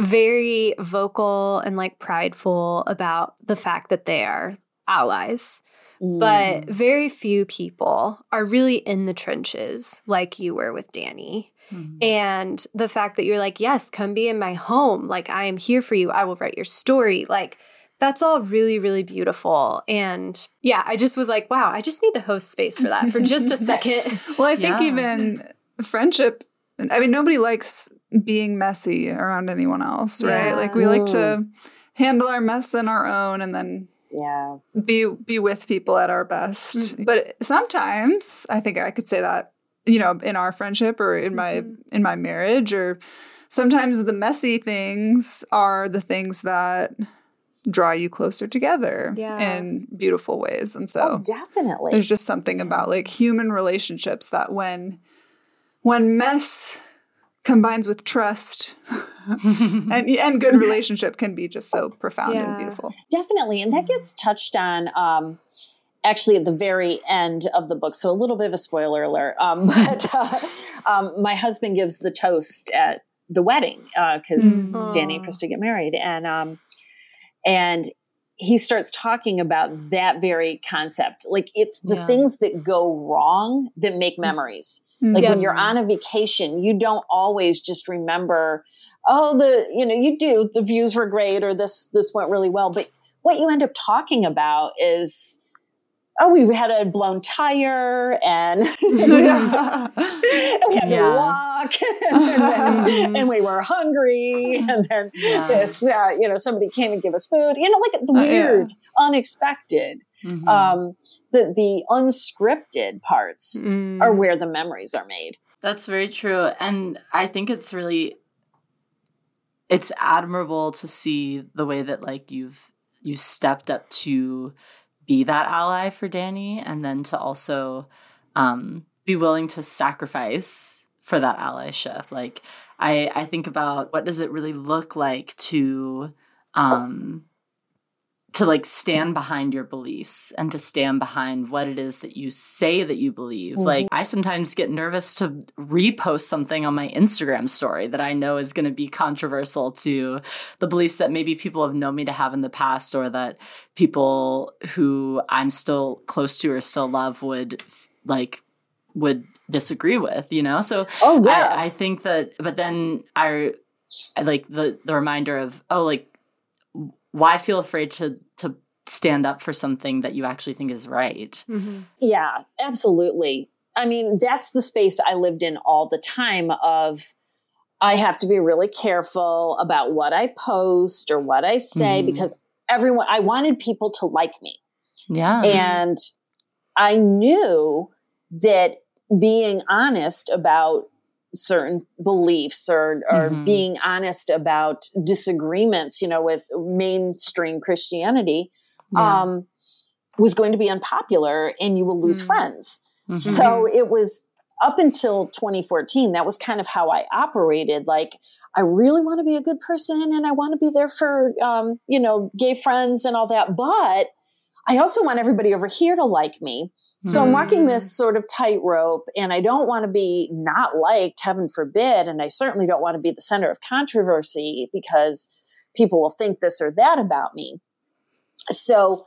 very vocal and like prideful about the fact that they are allies. Mm. But very few people are really in the trenches like you were with Danny. Mhm. And the fact that you're like, yes, come be in my home. Like, I am here for you. I will write your story. Like, that's all really, really beautiful. And yeah, I just was like, wow, I just need to host space for that for just a second. Well, I think Yeah. even friendship, I mean, nobody likes being messy around anyone else, right? Yeah. Like we like to handle our mess on our own and then yeah. be be with people at our best. Mhm. But sometimes I think I could say that, you know, in our friendship or in my Mhm. in my marriage or sometimes the messy things are the things that draw you closer together Yeah. in beautiful ways. And so oh, definitely. there's just something about like human relationships that when when mess combines with trust and and good relationship can be just so profound Yeah. and beautiful. Definitely. And that gets touched on um, actually at the very end of the book. So a little bit of a spoiler alert. Um, but uh, um, my husband gives the toast at the wedding because Mm. Danny and Aw. Krista get married. And um, and he starts talking about that very concept. Like it's the Yeah. things that go wrong that make memories. Mm. Like Yeah. when you're on a vacation, you don't always just remember, oh, the, you know, you do, the views were great or this, this went really well. But what you end up talking about is, oh, we had a blown tire and Yeah. we had Yeah. to walk and, then- and we were hungry and then this uh, you know somebody came and gave us food you know like the Uh, weird unexpected Mhm. um the the unscripted parts Mm. are where the memories are made That's very true. And I think it's really it's admirable to see the way that like you've you've stepped up to be that ally for Danny and then to also um be willing to sacrifice for that allyship. Like I I think about what does it really look like to um to like stand behind your beliefs and to stand behind what it is that you say that you believe. Mhm. Like I sometimes get nervous to repost something on my Instagram story that I know is going to be controversial to the beliefs that maybe people have known me to have in the past or that people who I'm still close to or still love would like would disagree with, you know? So oh yeah I, I think that, but then I, I like the the reminder of oh, like why feel afraid to to stand up for something that you actually think is right? Mhm. yeah absolutely i mean that's the space i lived in all the time of i have to be really careful about what i post or what i say Mhm. because everyone i wanted people to like me Yeah, And I knew that being honest about certain beliefs or, or Mhm. being honest about disagreements, you know, with mainstream Christianity, Yeah. um, was going to be unpopular and you will lose Mm. friends. Mhm. So it was up until 2014, that was kind of how I operated. Like, I really want to be a good person and I want to be there for, um, you know, gay friends and all that. But I also want everybody over here to like me. So I'm walking Mm. this sort of tightrope and I don't want to be not liked, heaven forbid. And I certainly don't want to be the center of controversy because people will think this or that about me. So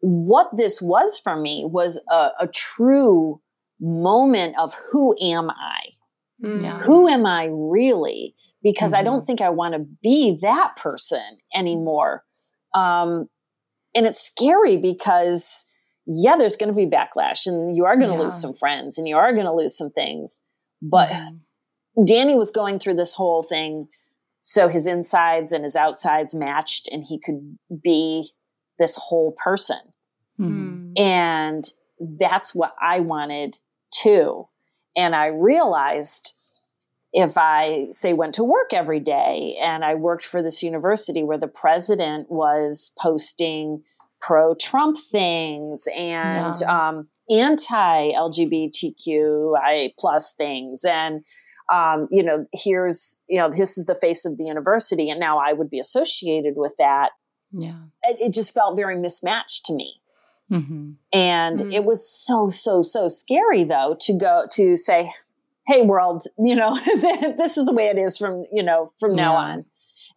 what this was for me was a, a true moment of who am I? Mm. Yeah. Who am I really? Because I Mhm. don't think I want to be that person anymore. Um, and it's scary because, yeah, there's going to be backlash and you are going to Yeah. lose some friends and you are going to lose some things. But Mhm. Danny was going through this whole thing so his insides and his outsides matched and he could be this whole person. Mhm. Mm. And that's what I wanted too. And I realized if I, say, went to work every day and I worked for this university where the president was posting pro Trump things and Yeah. um, anti LGBTQI plus things. And, um, you know, here's, you know, this is the face of the university. And now I would be associated with that. yeah. It, it just felt very mismatched to me. Mhm. And Mm. it was so, so, so scary though to go to say, Hey world, you know, this is the way it is from, you know, from now Yeah. on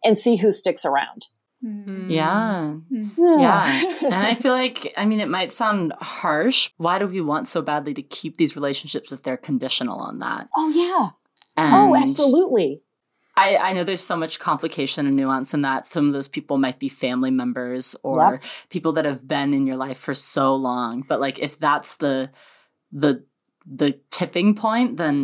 and see who sticks around. Mm. Yeah. Yeah. and I feel like, I mean, it might sound harsh. Why do we want so badly to keep these relationships if they're conditional on that? Oh yeah. And oh, absolutely. I, I know there's so much complication and nuance in that. Some of those people might be family members or Yep. people that have been in your life for so long. But like, if that's the the the tipping point, then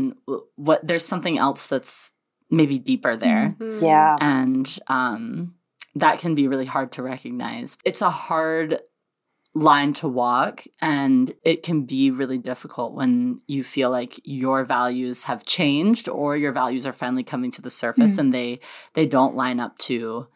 what? There's something else that's maybe deeper there, Mm. Yeah. and um, that can be really hard to recognize. It's a hard line to walk and it can be really difficult when you feel like your values have changed or your values are finally coming to the surface Mm. and they they don't line up to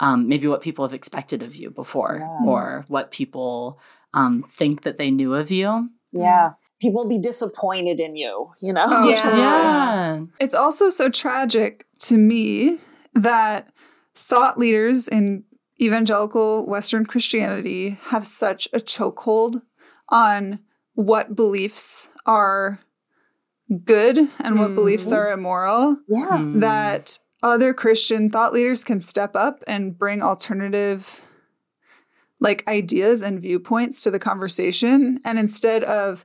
um, maybe what people have expected of you before Yeah. or what people um, think that they knew of you Yeah. People be disappointed in you, you know? Oh, Yeah. totally. yeah It's also so tragic to me that thought leaders in evangelical Western Christianity have such a chokehold on what beliefs are good and what beliefs Mhm. are immoral Yeah. Hmm. that other Christian thought leaders can step up and bring alternative like ideas and viewpoints to the conversation. And instead of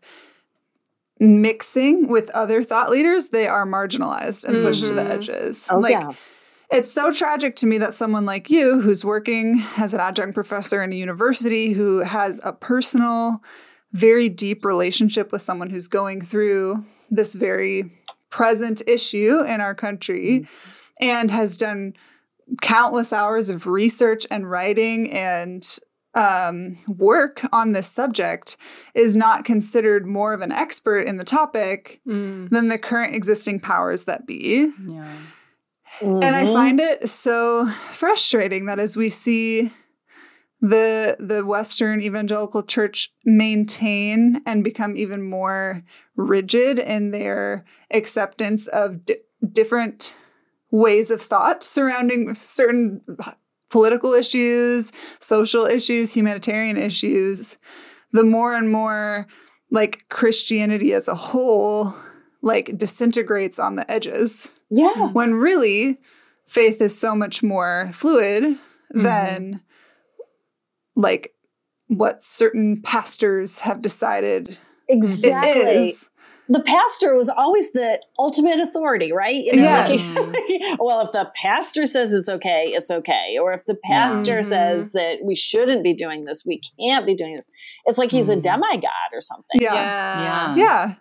mixing with other thought leaders, they are marginalized and pushed to the Mhm. edges. Oh, like yeah. it's so tragic to me that someone like you, who's working as an adjunct professor in a university, who has a personal, very deep relationship with someone who's going through this very present issue in our country and has done countless hours of research and writing and um, work on this subject is not considered more of an expert in the topic Mm. than the current existing powers that be. Yeah. And I Mhm. find it so frustrating that as we see the the Western evangelical church maintain and become even more rigid in their acceptance of di- different ways of thought surrounding certain political issues, social issues, humanitarian issues, the more and more like Christianity as a whole like disintegrates on the edges yeah. when really faith is so much more fluid Mm-hmm. than like what certain pastors have decided Exactly. it is. The pastor was always the ultimate authority, right? You know, Yes. he's- well, if the pastor says it's okay, it's okay. Or if the pastor Mhm. says that we shouldn't be doing this, we can't be doing this. It's like he's a Mhm. demigod or something. Yeah. Yeah. Yeah. Yeah.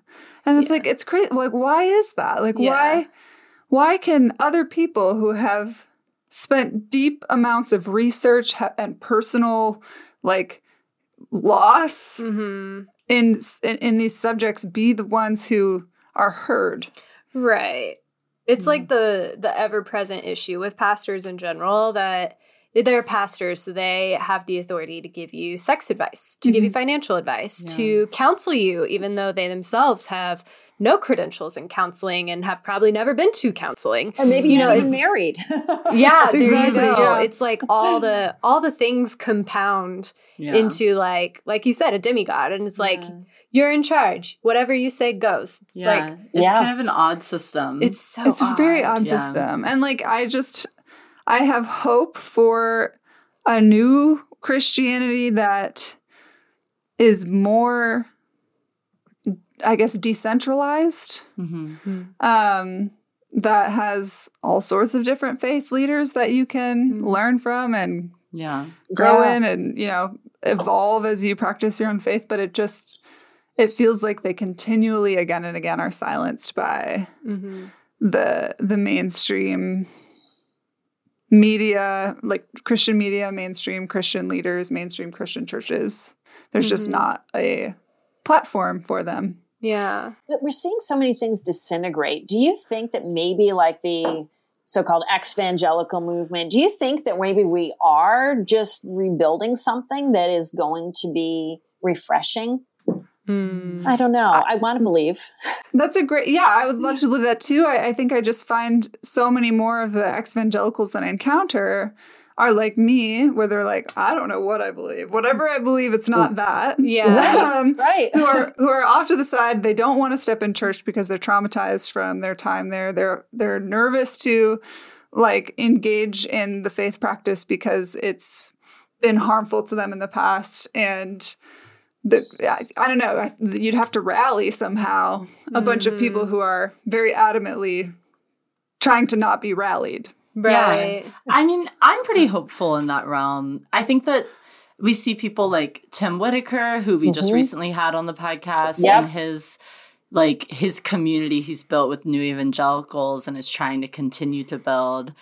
And it's Yeah. like it's crazy. Like, why is that? Like, Yeah. why why can other people who have spent deep amounts of research and personal like loss hmm in, in these subjects be the ones who are heard? Right. It's like mm. the the ever present issue with pastors in general that they're pastors, so they have the authority to give you sex advice, to give you mm-hmm. financial advice, Yeah. to counsel you, even though they themselves have no credentials in counseling and have probably never been to counseling. Or maybe You you know, know, even married. Yeah, there you go. yeah. It's like all the all the things compound Yeah. into like like you said, a demigod. And it's like Yeah. you're in charge. Whatever you say goes. Yeah. Like it's Yeah. kind of an odd system. it's so it's a very odd yeah. system and like i just i have hope for a new christianity that is more i guess decentralized Mhm. um that has all sorts of different faith leaders that you can Mhm. learn from and Yeah. grow Yeah. in and you know evolve as you practice your own faith but it just it feels like they continually again and again are silenced by hmm the the mainstream media like christian media mainstream christian leaders mainstream christian churches there's just Mhm. not a platform for them Yeah. But we're seeing so many things disintegrate. Do you think that maybe like the so-called evangelical movement, do you think that maybe we are just rebuilding something that is going to be refreshing? Mm. I don't know. I want to believe. that's a great yeah i would love to believe that too i, I think i just find so many more of the evangelicals that i encounter are like me where they're like i don't know what i believe whatever i believe it's not that Yeah. um, Right. who are who are off to the side. They don't want to step in church because they're traumatized from their time there. They're they're nervous to like engage in the faith practice because it's been harmful to them in the past and the I, I don't know I, you'd have to rally somehow a bunch of people who are very adamantly trying to not be rallied Right. I mean, I'm pretty hopeful in that realm. I think that we see people like Tim Whitaker, who we just Mhm. recently had on the podcast, Yep. and his like his community he's built with new evangelicals and is trying to continue to build.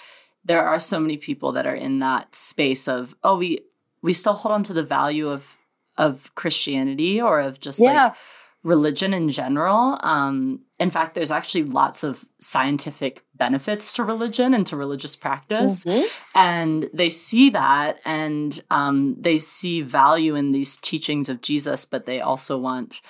There are so many people that are in that space of, oh, we we still hold on to the value of of Christianity or of just Yeah. like religion in general. Um, in fact, there's actually lots of scientific benefits to religion and to religious practice. Mhm. And they see that and um, they see value in these teachings of Jesus, but they also want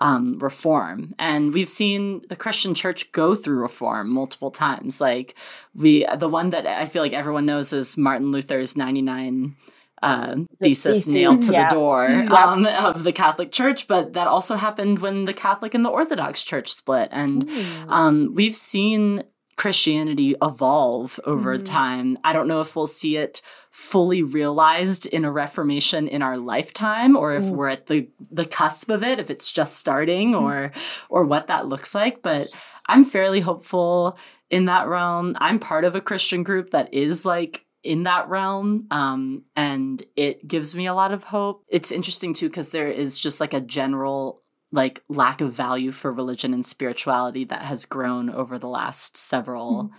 um, reform. And we've seen the Christian church go through reform multiple times. Like, we, the one that I feel like everyone knows is Martin Luther's 99 uh, thesis, theses, nailed to yeah. the door Yep. um, of the Catholic Church, but that also happened when the Catholic and the Orthodox Church split. And Mm. um, we've seen Christianity evolve over mm-hmm. time. I don't know if we'll see it fully realized in a reformation in our lifetime or if mm. we're at the the cusp of it, if it's just starting mm. or or what that looks like, but I'm fairly hopeful in that realm. I'm part of a Christian group that is like in that realm um, and it gives me a lot of hope. It's interesting too because there is just like a general like lack of value for religion and spirituality that has grown over the last several mm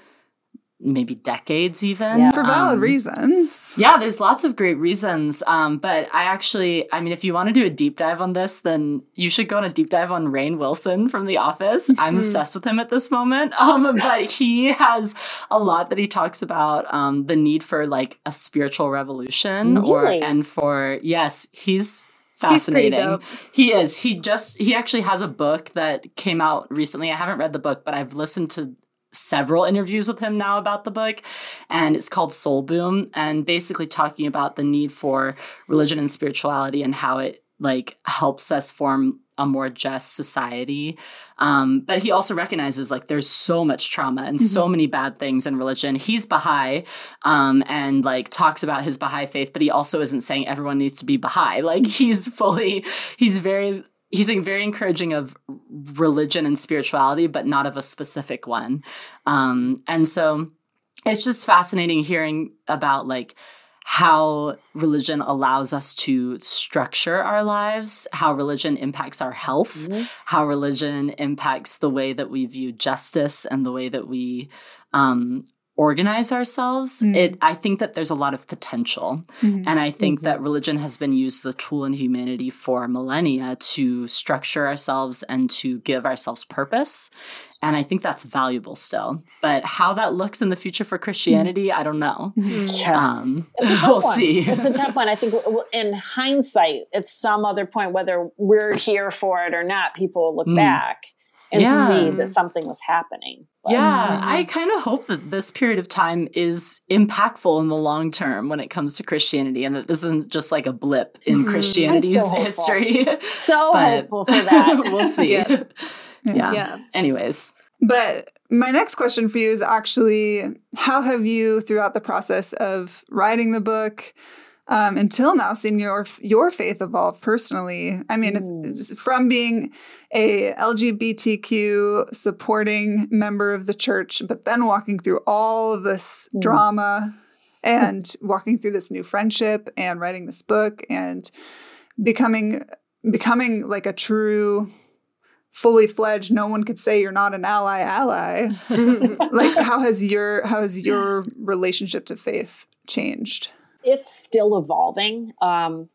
maybe decades even yeah. for valid um, reasons yeah there's lots of great reasons um, but i actually i mean if you want to do a deep dive on this then you should go on a deep dive on Rainn Wilson from the office i'm mm-hmm. obsessed with him at this moment um, but he has a lot that he talks about um, the need for like a spiritual revolution really? or and for yes he's fascinating. He is. He just he actually has a book that came out recently. I haven't read the book, but I've listened to several interviews with him now about the book and it's called soul boom and basically talking about the need for religion and spirituality and how it like helps us form a more just society. Um, but he also recognizes like there's so much trauma and mm-hmm. so many bad things in religion. He's Baha'i um, and like talks about his Baha'i faith, but he also isn't saying everyone needs to be Baha'i. Like he's fully, he's very he's very encouraging of religion and spirituality, but not of a specific one. Um, and so it's just fascinating hearing about like how religion allows us to structure our lives, how religion impacts our health, mm-hmm. how religion impacts the way that we view justice and the way that we um, organize ourselves mm-hmm. it i think that there's a lot of potential mm-hmm. and i think mm-hmm. that religion has been used as a tool in humanity for millennia to structure ourselves and to give ourselves purpose and i think that's valuable still but how that looks in the future for christianity i don't know mm-hmm. yeah. Um, we'll one. see it's a tough one i think in hindsight at some other point whether we're here for it or not people will look mm. back and yeah. see that something was happening. But, yeah, I kind of hope that this period of time is impactful in the long term when it comes to Christianity and that this isn't just like a blip in mm-hmm. Christianity's so history. So hopeful for that. we'll see. Yeah. Yeah. yeah. Anyways. But my next question for you is actually how have you, throughout the process of writing the book, um, until now seen your your faith evolve personally. I mean, it's, it's from being a LGBTQ supporting member of the church, but then walking through all of this mm. drama and walking through this new friendship and writing this book and becoming becoming like a true fully fledged no one could say you're not an ally ally like how has your how has your relationship to faith changed it's still evolving. Um,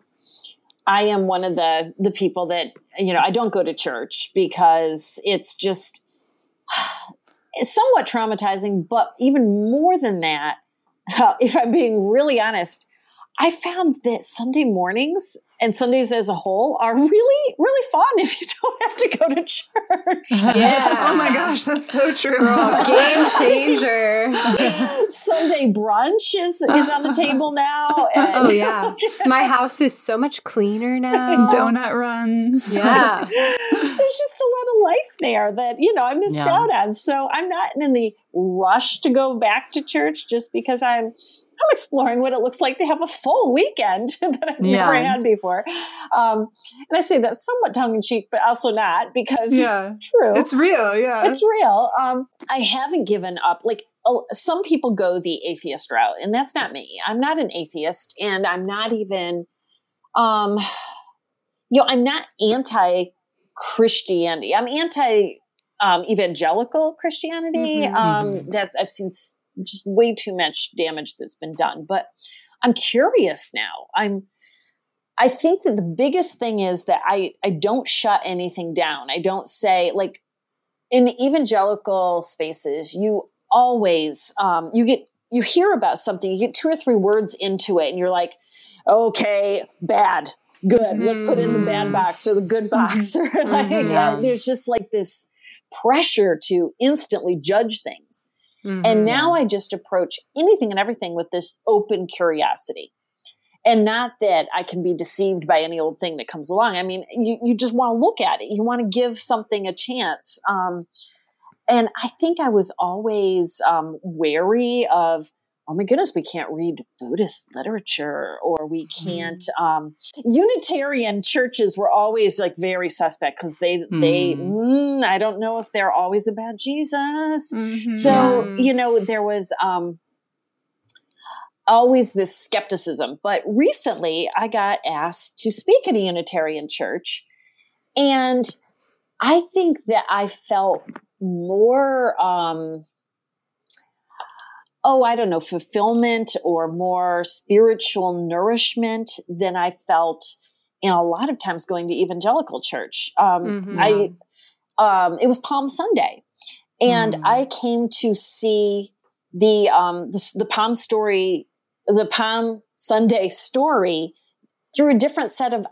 I am one of the the people that you know I don't go to church because it's just it's somewhat traumatizing. But even more than that, uh, if I'm being really honest, I found that Sunday mornings and Sundays as a whole are really, really fun if you don't have to go to church. Yeah. oh my gosh, that's so true. Girl, game changer. Sunday brunch is, is on the table now. And, oh, yeah. My house is so much cleaner now. Donut runs. Yeah. There's just a lot of life there that, you know, I missed yeah. out on. So I'm not in the rush to go back to church just because I'm I'm exploring what it looks like to have a full weekend that I've yeah. never had before. Um, and I say that somewhat tongue in cheek, but also not because yeah. it's true. It's real. Yeah. It's real. Um, I haven't given up. Like, oh, some people go the atheist route, and that's not me. I'm not an atheist, and I'm not even, um, you know, I'm not anti Christianity. I'm anti um, evangelical Christianity. Mm-hmm, um, mm-hmm. That's I've seen just way too much damage that's been done. But I'm curious now. I'm I think that the biggest thing is that I I don't shut anything down. I don't say like in evangelical spaces, you always um, you get you hear about something, you get two or three words into it, and you're like, okay, bad, good. Mm-hmm. Let's put in the bad mm-hmm. box or the good box, mm-hmm. or like mm-hmm. yeah. there's just like this pressure to instantly judge things. Mm-hmm. And now I just approach anything and everything with this open curiosity. And not that I can be deceived by any old thing that comes along. I mean, you, you just want to look at it. You want to give something a chance. Um, and I think I was always um, wary of oh my goodness, we can't read Buddhist literature or we can't. Mm. Um, Unitarian churches were always like very suspect because they, mm. they, mm, I don't know if they're always about Jesus. Mm-hmm. So, you know, there was, um, always this skepticism. But recently I got asked to speak at a Unitarian church and I think that I felt more, um, oh, I don't know, fulfillment or more spiritual nourishment than I felt in a lot of times going to evangelical church. Um, mm-hmm. I, um, it was Palm Sunday and mm. I came to see the, um, the, the Palm story, the Palm Sunday story through a different set of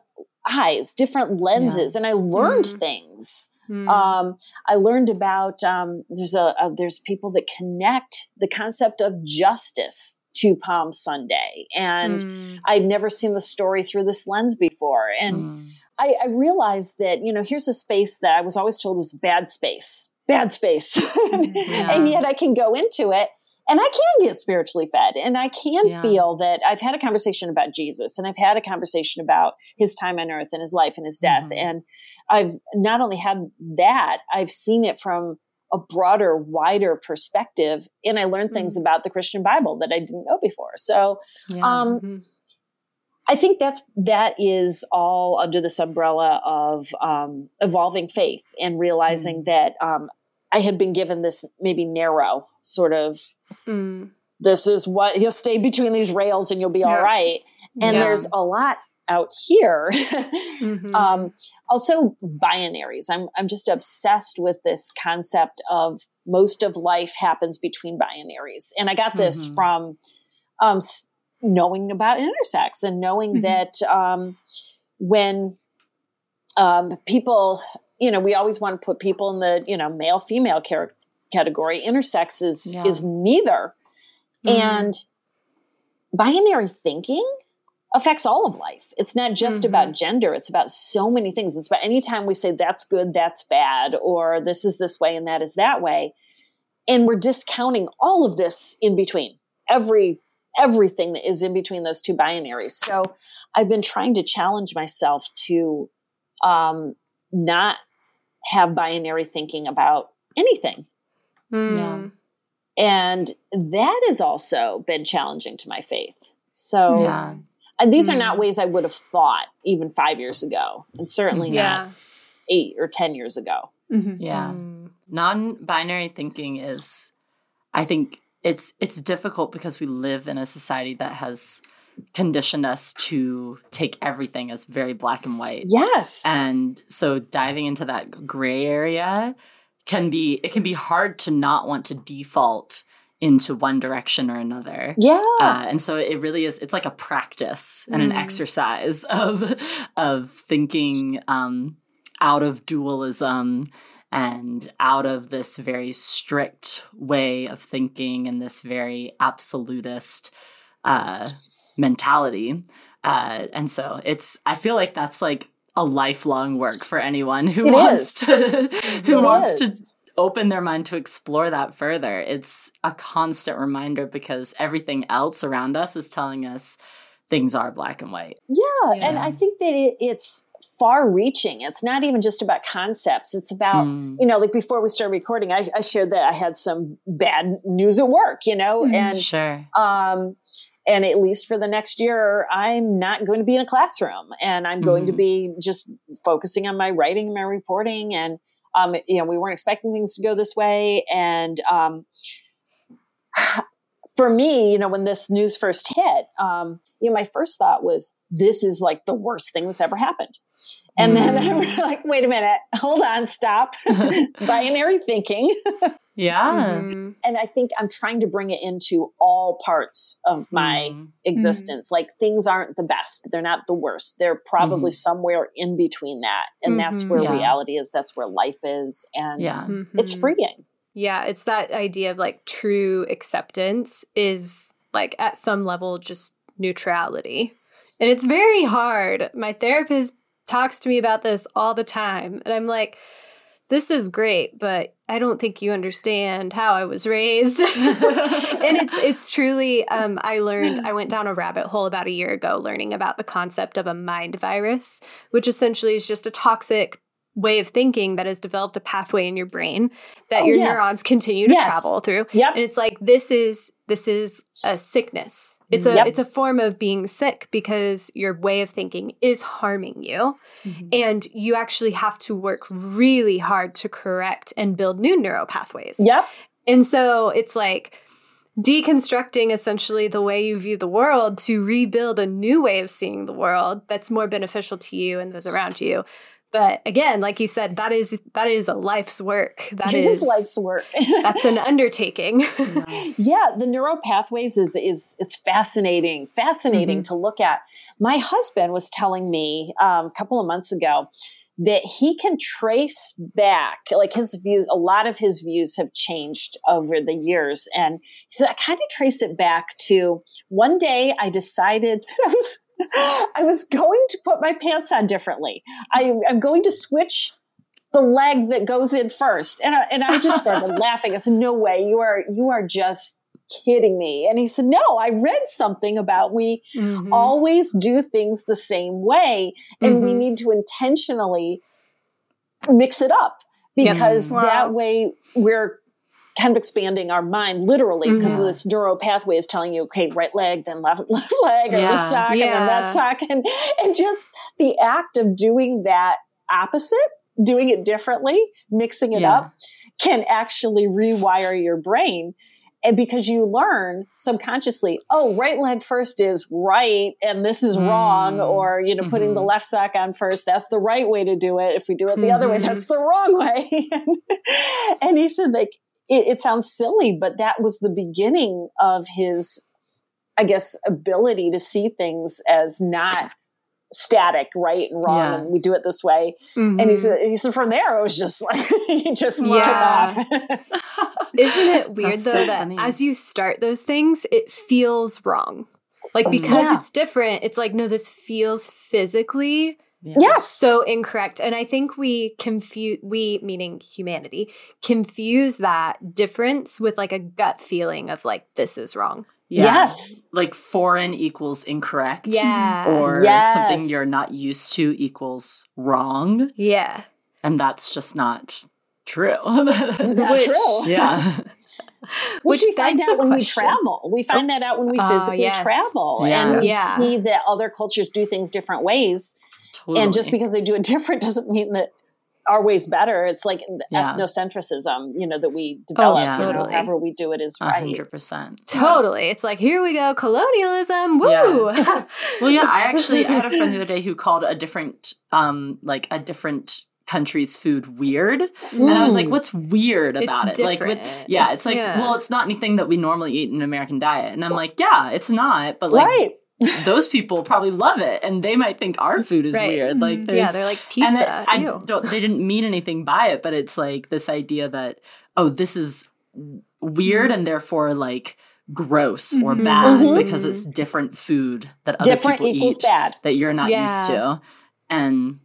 eyes, different lenses, yeah. and I learned mm. things. Mm. Um, I learned about um, there's a, a, there's people that connect the concept of justice to Palm Sunday, and mm. I'd never seen the story through this lens before, and mm. I, I, realized that you know here's a space that I was always told was bad space, bad space, yeah. and yet I can go into it and I can get spiritually fed and I can yeah. feel that I've had a conversation about Jesus and I've had a conversation about his time on earth and his life and his death. Mm-hmm. And I've not only had that, I've seen it from a broader, wider perspective. And I learned mm-hmm. things about the Christian Bible that I didn't know before. So, yeah. um, mm-hmm. I think that's that is all under this umbrella of um, evolving faith and realizing mm. that um, I had been given this maybe narrow sort of mm. this is what you'll stay between these rails and you'll be yeah. all right. And yeah. there's a lot out here. mm-hmm. um, also binaries. I'm I'm just obsessed with this concept of most of life happens between binaries. And I got this mm-hmm. from um, knowing about intersex and knowing mm-hmm. that um, when um, people you know, we always want to put people in the, you know, male female category. Intersex is yeah. is neither. Mm-hmm. And binary thinking affects all of life. It's not just mm-hmm. about gender, it's about so many things. It's about anytime we say that's good, that's bad, or this is this way and that is that way. And we're discounting all of this in between. Every everything that is in between those two binaries. So I've been trying to challenge myself to um, not have binary thinking about anything. Mm. Yeah. And that has also been challenging to my faith. So, yeah. and these mm. are not hmm. ways I would have thought even five years ago, and certainly yeah. not eight or 10 years ago. Mm-hmm. Yeah. Mm. Non binary thinking is, I think, it's it's difficult because we live in a society that has conditioned us to take everything as very black and white. Yes. And so diving into that gray area can be it can be hard to not want to default into one direction or another. Yeah. Uh, and so it really is it's like a practice and mm. an exercise of of thinking um, out of dualism and out of this very strict way of thinking and this very absolutist uh, mentality. Uh, and so it's, I feel like that's like a lifelong work for anyone who it wants is. to, who it wants is. to open their mind to explore that further. It's a constant reminder because everything else around us is telling us things are black and white. Yeah. yeah. And I think that it, it's, far reaching. It's not even just about concepts. It's about, mm. you know, like before we started recording, I, I, shared that I had some bad news at work, you know, mm, and, sure. um, and at least for the next year, I'm not going to be in a classroom and I'm going mm-hmm. to be just focusing on my writing and my reporting. And, um, you know, we weren't expecting things to go this way. And, um, for me, you know, when this news first hit, um, you know, my first thought was, this is like the worst thing that's ever happened. And mm. then I'm like, wait a minute, hold on, stop. Binary thinking. Yeah. Mm-hmm. And I think I'm trying to bring it into all parts of my mm-hmm. existence. Like things aren't the best. They're not the worst. They're probably mm-hmm. somewhere in between that. And that's mm-hmm. where yeah. reality is. That's where life is. And yeah. it's mm-hmm. freeing. Yeah. It's that idea of like true acceptance is like at some level just neutrality. And it's very hard. My therapist talks to me about this all the time. And I'm like, this is great, but I don't think you understand how I was raised. and it's it's truly um, I learned I went down a rabbit hole about a year ago learning about the concept of a mind virus, which essentially is just a toxic way of thinking that has developed a pathway in your brain that Oh, your yes. neurons continue to Yes. travel through. Yep. And it's like this is this is a sickness. It's a mm-hmm. Yep. it's a form of being sick because your way of thinking is harming you. Mm-hmm. And you actually have to work really hard to correct and build new neural pathways. Yep. And so it's like deconstructing essentially the way you view the world to rebuild a new way of seeing the world that's more beneficial to you and those around you. But again, like you said, that is that is a life's work. That It is, is life's work. that's an undertaking. yeah, the neural pathways is is it's fascinating, fascinating Mm-hmm. to look at. My husband was telling me um, a couple of months ago that he can trace back, like his views. A lot of his views have changed over the years, and he said I kind of trace it back to one day I decided that I was I was going to put my pants on differently. I, I'm going to switch the leg that goes in first. And I, and I just started laughing. I said, no way. You are, you are just kidding me. And he said, no, I read something about we Mhm. always do things the same way and we Mhm. need to intentionally mix it up Yep. because Wow. that way we're kind of expanding our mind literally because Mhm. this neural pathway is telling you okay right leg then left, left leg or Yeah. this sock and then Yeah. that sock and, and just the act of doing that opposite doing it differently mixing it Yeah. up can actually rewire your brain and because you learn subconsciously oh right leg first is right and this is wrong Mm. or you know putting the Mhm. left sock on first that's the right way to do it if we do it the other way that's the wrong way and he said like it, it sounds silly but that was the beginning of his i guess ability to see things as not static right and wrong Yeah. and we do it this way and he Mhm. said, he said from there it was just like he just Yeah. took off. Isn't it weird That's though so that funny. as you start those things, it feels wrong? Like because Yeah. it's different, it's like, no, this feels physically Yeah. yes. so incorrect. And I think we confuse, we meaning humanity, confuse that difference with like a gut feeling of like, this is wrong. Yeah. Yes. Like foreign equals incorrect. Yeah. Or Yes. something you're not used to equals wrong. yeah. And that's just not true. It's not Which- true. yeah. Which, Which we find out when we travel. We find oh. that out when we Oh, physically yes. travel Yeah. and we Yeah. see that other cultures do things different ways. Totally. And just because they do it different doesn't mean that our way's better. It's like Yeah. ethnocentrism, you know, that we develop. yeah. Totally. however we do it is A right. hundred percent. Totally. It's like, here we go, colonialism. Woo. Yeah. Well, yeah, I actually I had a friend the other day who called a different um like a different country's food weird. And I was like, Mm. what's weird It's about it? Like with yeah, it's like, Yeah. well, it's not anything that we normally eat in an American diet. And I'm like, yeah, it's not, but like right. Those people probably love it and they might think our food is Right. weird. Like yeah, they're like pizza. and that- I don't they didn't mean anything by it, but it's like this idea that oh, this is weird Mm-hmm. and therefore like gross or Mhm. bad Mhm. because it's different food that other people equals eat bad. that you're not used to. And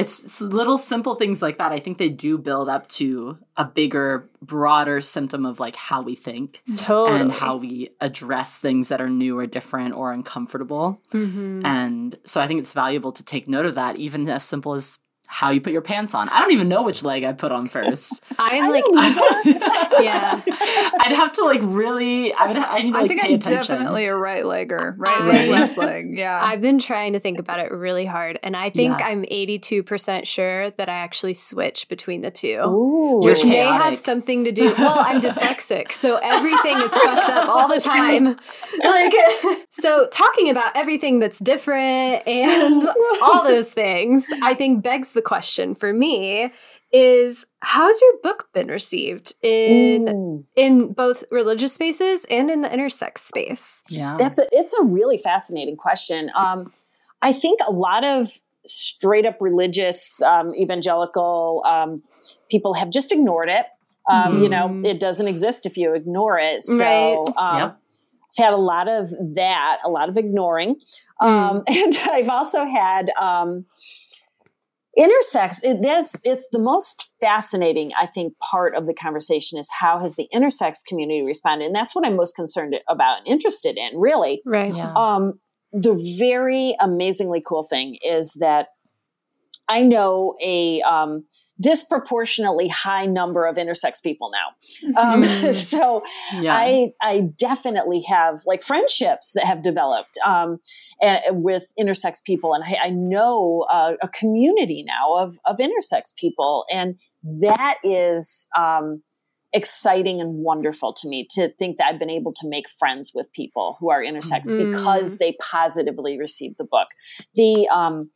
it's little simple things like that. I think they do build up to a bigger, broader symptom of like how we think totally. and how we address things that are new or different or uncomfortable. Mhm. And so I think it's valuable to take note of that, even as simple as how you put your pants on. I don't even know which leg I put on first. I'm I like, don't yeah. I'd have to like really. I would. I need to I like think pay I'm attention. definitely a right legger. Right I- leg, left leg. Yeah. I've been trying to think about it really hard, and I think Yeah. I'm 82% sure that I actually switch between the two. Ooh. Which may have something to do. Well, I'm dyslexic, so everything is fucked up all the time. Like, so talking about everything that's different and all those things, I think begs the question for me is how's your book been received in Ooh. in both religious spaces and in the intersex space? Yeah. That's a it's a really fascinating question. Um, I think a lot of straight up religious um, evangelical um, people have just ignored it. Um, You know, Mhm. it doesn't exist if you ignore it. So Right. um, Yep. I've had a lot of that, a lot of ignoring, Mm. um, and I've also had. Um, intersex it, that's it's the most fascinating i think part of the conversation is how has the intersex community responded and that's what i'm most concerned about and interested in really Right. Yeah. um, the very amazingly cool thing is that I know a um, disproportionately high number of intersex people now. Um, Mm. so yeah. I I definitely have like friendships that have developed um, and, with intersex people, and I, I know uh, a community now of of intersex people, and that is. Um, exciting and wonderful to me to think that I've been able to make friends with people who are intersex Mm. because they positively received the book. The um,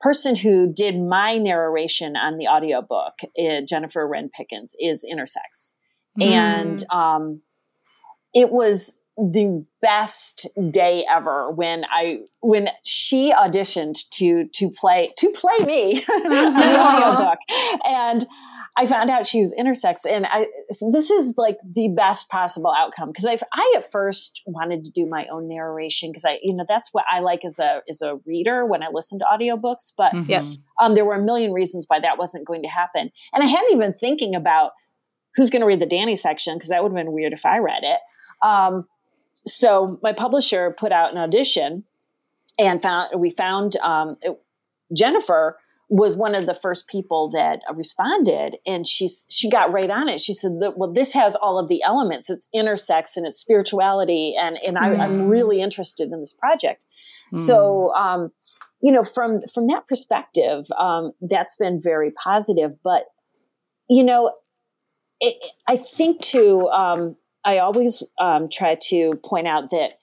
person who did my narration on the audiobook, uh, Jennifer Wren Pickens, is intersex. And um, it was the best day ever when I when she auditioned to to play to play me on the audiobook. And I found out she was intersex, and I this is like the best possible outcome because I I at first wanted to do my own narration because I you know that's what I like as a as a reader when I listen to audiobooks, but Mhm. Yep. um, there were a million reasons why that wasn't going to happen, and I hadn't even thinking about who's going to read the Danny section because that would have been weird if I read it. Um, so my publisher put out an audition, and found we found um, it- Jennifer was one of the first people that responded and she's she got right on it. She said well this has all of the elements. It's intersex and it's spirituality and and I, i'm really interested in this project. So um you know from from that perspective um that's been very positive but you know it, i think too um i always um try to point out that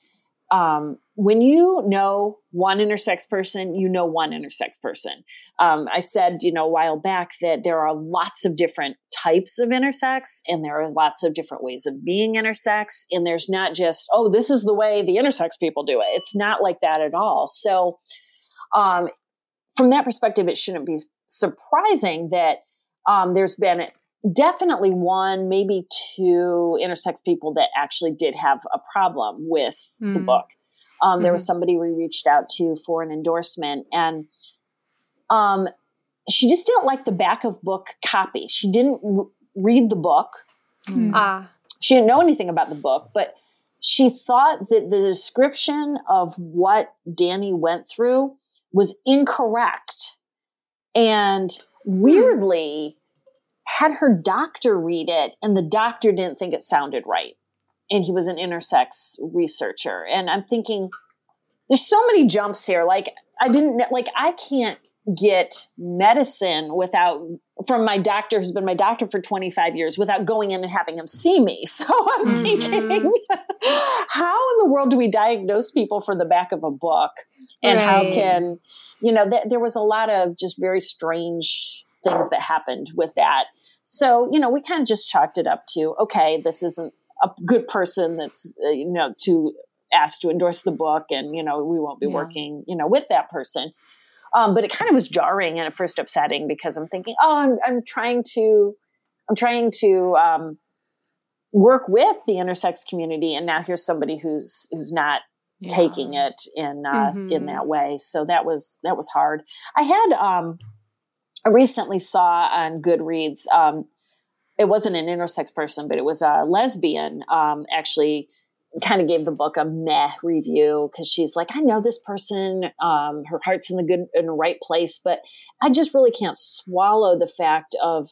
um when you know one intersex person, you know one intersex person. Um, I said, you know, a while back that there are lots of different types of intersex and there are lots of different ways of being intersex. And there's not just, oh, this is the way the intersex people do it. It's not like that at all. So, um, from that perspective, it shouldn't be surprising that um, there's been definitely one, maybe two intersex people that actually did have a problem with the Mm. book. Um, There was somebody we reached out to for an endorsement, and um, she just didn't like the back of book copy. She didn't r- read the book. Mm. Ah. She didn't know anything about the book, but she thought that the description of what Danny went through was incorrect. And weirdly, had her doctor read it, and the doctor didn't think it sounded right. And he was an intersex researcher. And I'm thinking, there's so many jumps here. Like, I didn't, like, I can't get medicine without from my doctor who's been my doctor for 25 years without going in and having him see me. So I'm Mhm. thinking, how in the world do we diagnose people for the back of a book? And how can, you know, th- there was a lot of just very strange things that happened with that. So, you know, we kind of just chalked it up to, okay, this isn't a good person that's, uh, you know, to ask to endorse the book and, you know, we won't be Yeah. working, you know, with that person. Um, but it kind of was jarring and at first upsetting because I'm thinking, oh, I'm, I'm trying to, I'm trying to um, work with the intersex community, and now here's somebody who's who's not taking it in uh, in Mhm. that way. So that was that was hard. I had um, I recently saw on Goodreads. Um, it wasn't an intersex person, but it was a lesbian. Um, actually, kind of gave the book a meh review because she's like, I know this person. Um, her heart's in the good in the right place, but I just really can't swallow the fact of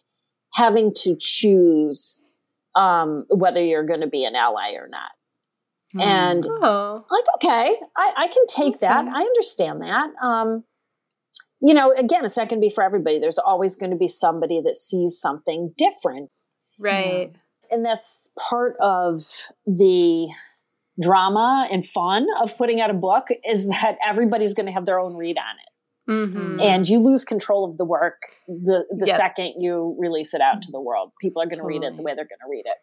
having to choose um, whether you're going to be an ally or not. Mm. And Oh. like okay i, I can take that i understand that um you know again it's not going to be for everybody there's always going to be somebody that sees something different Right. and that's part of the drama and fun of putting out a book is that everybody's going to have their own read on it Mm-hmm. and you lose control of the work the the Yep. second you release it out to the world people are going to read it the way they're going to read it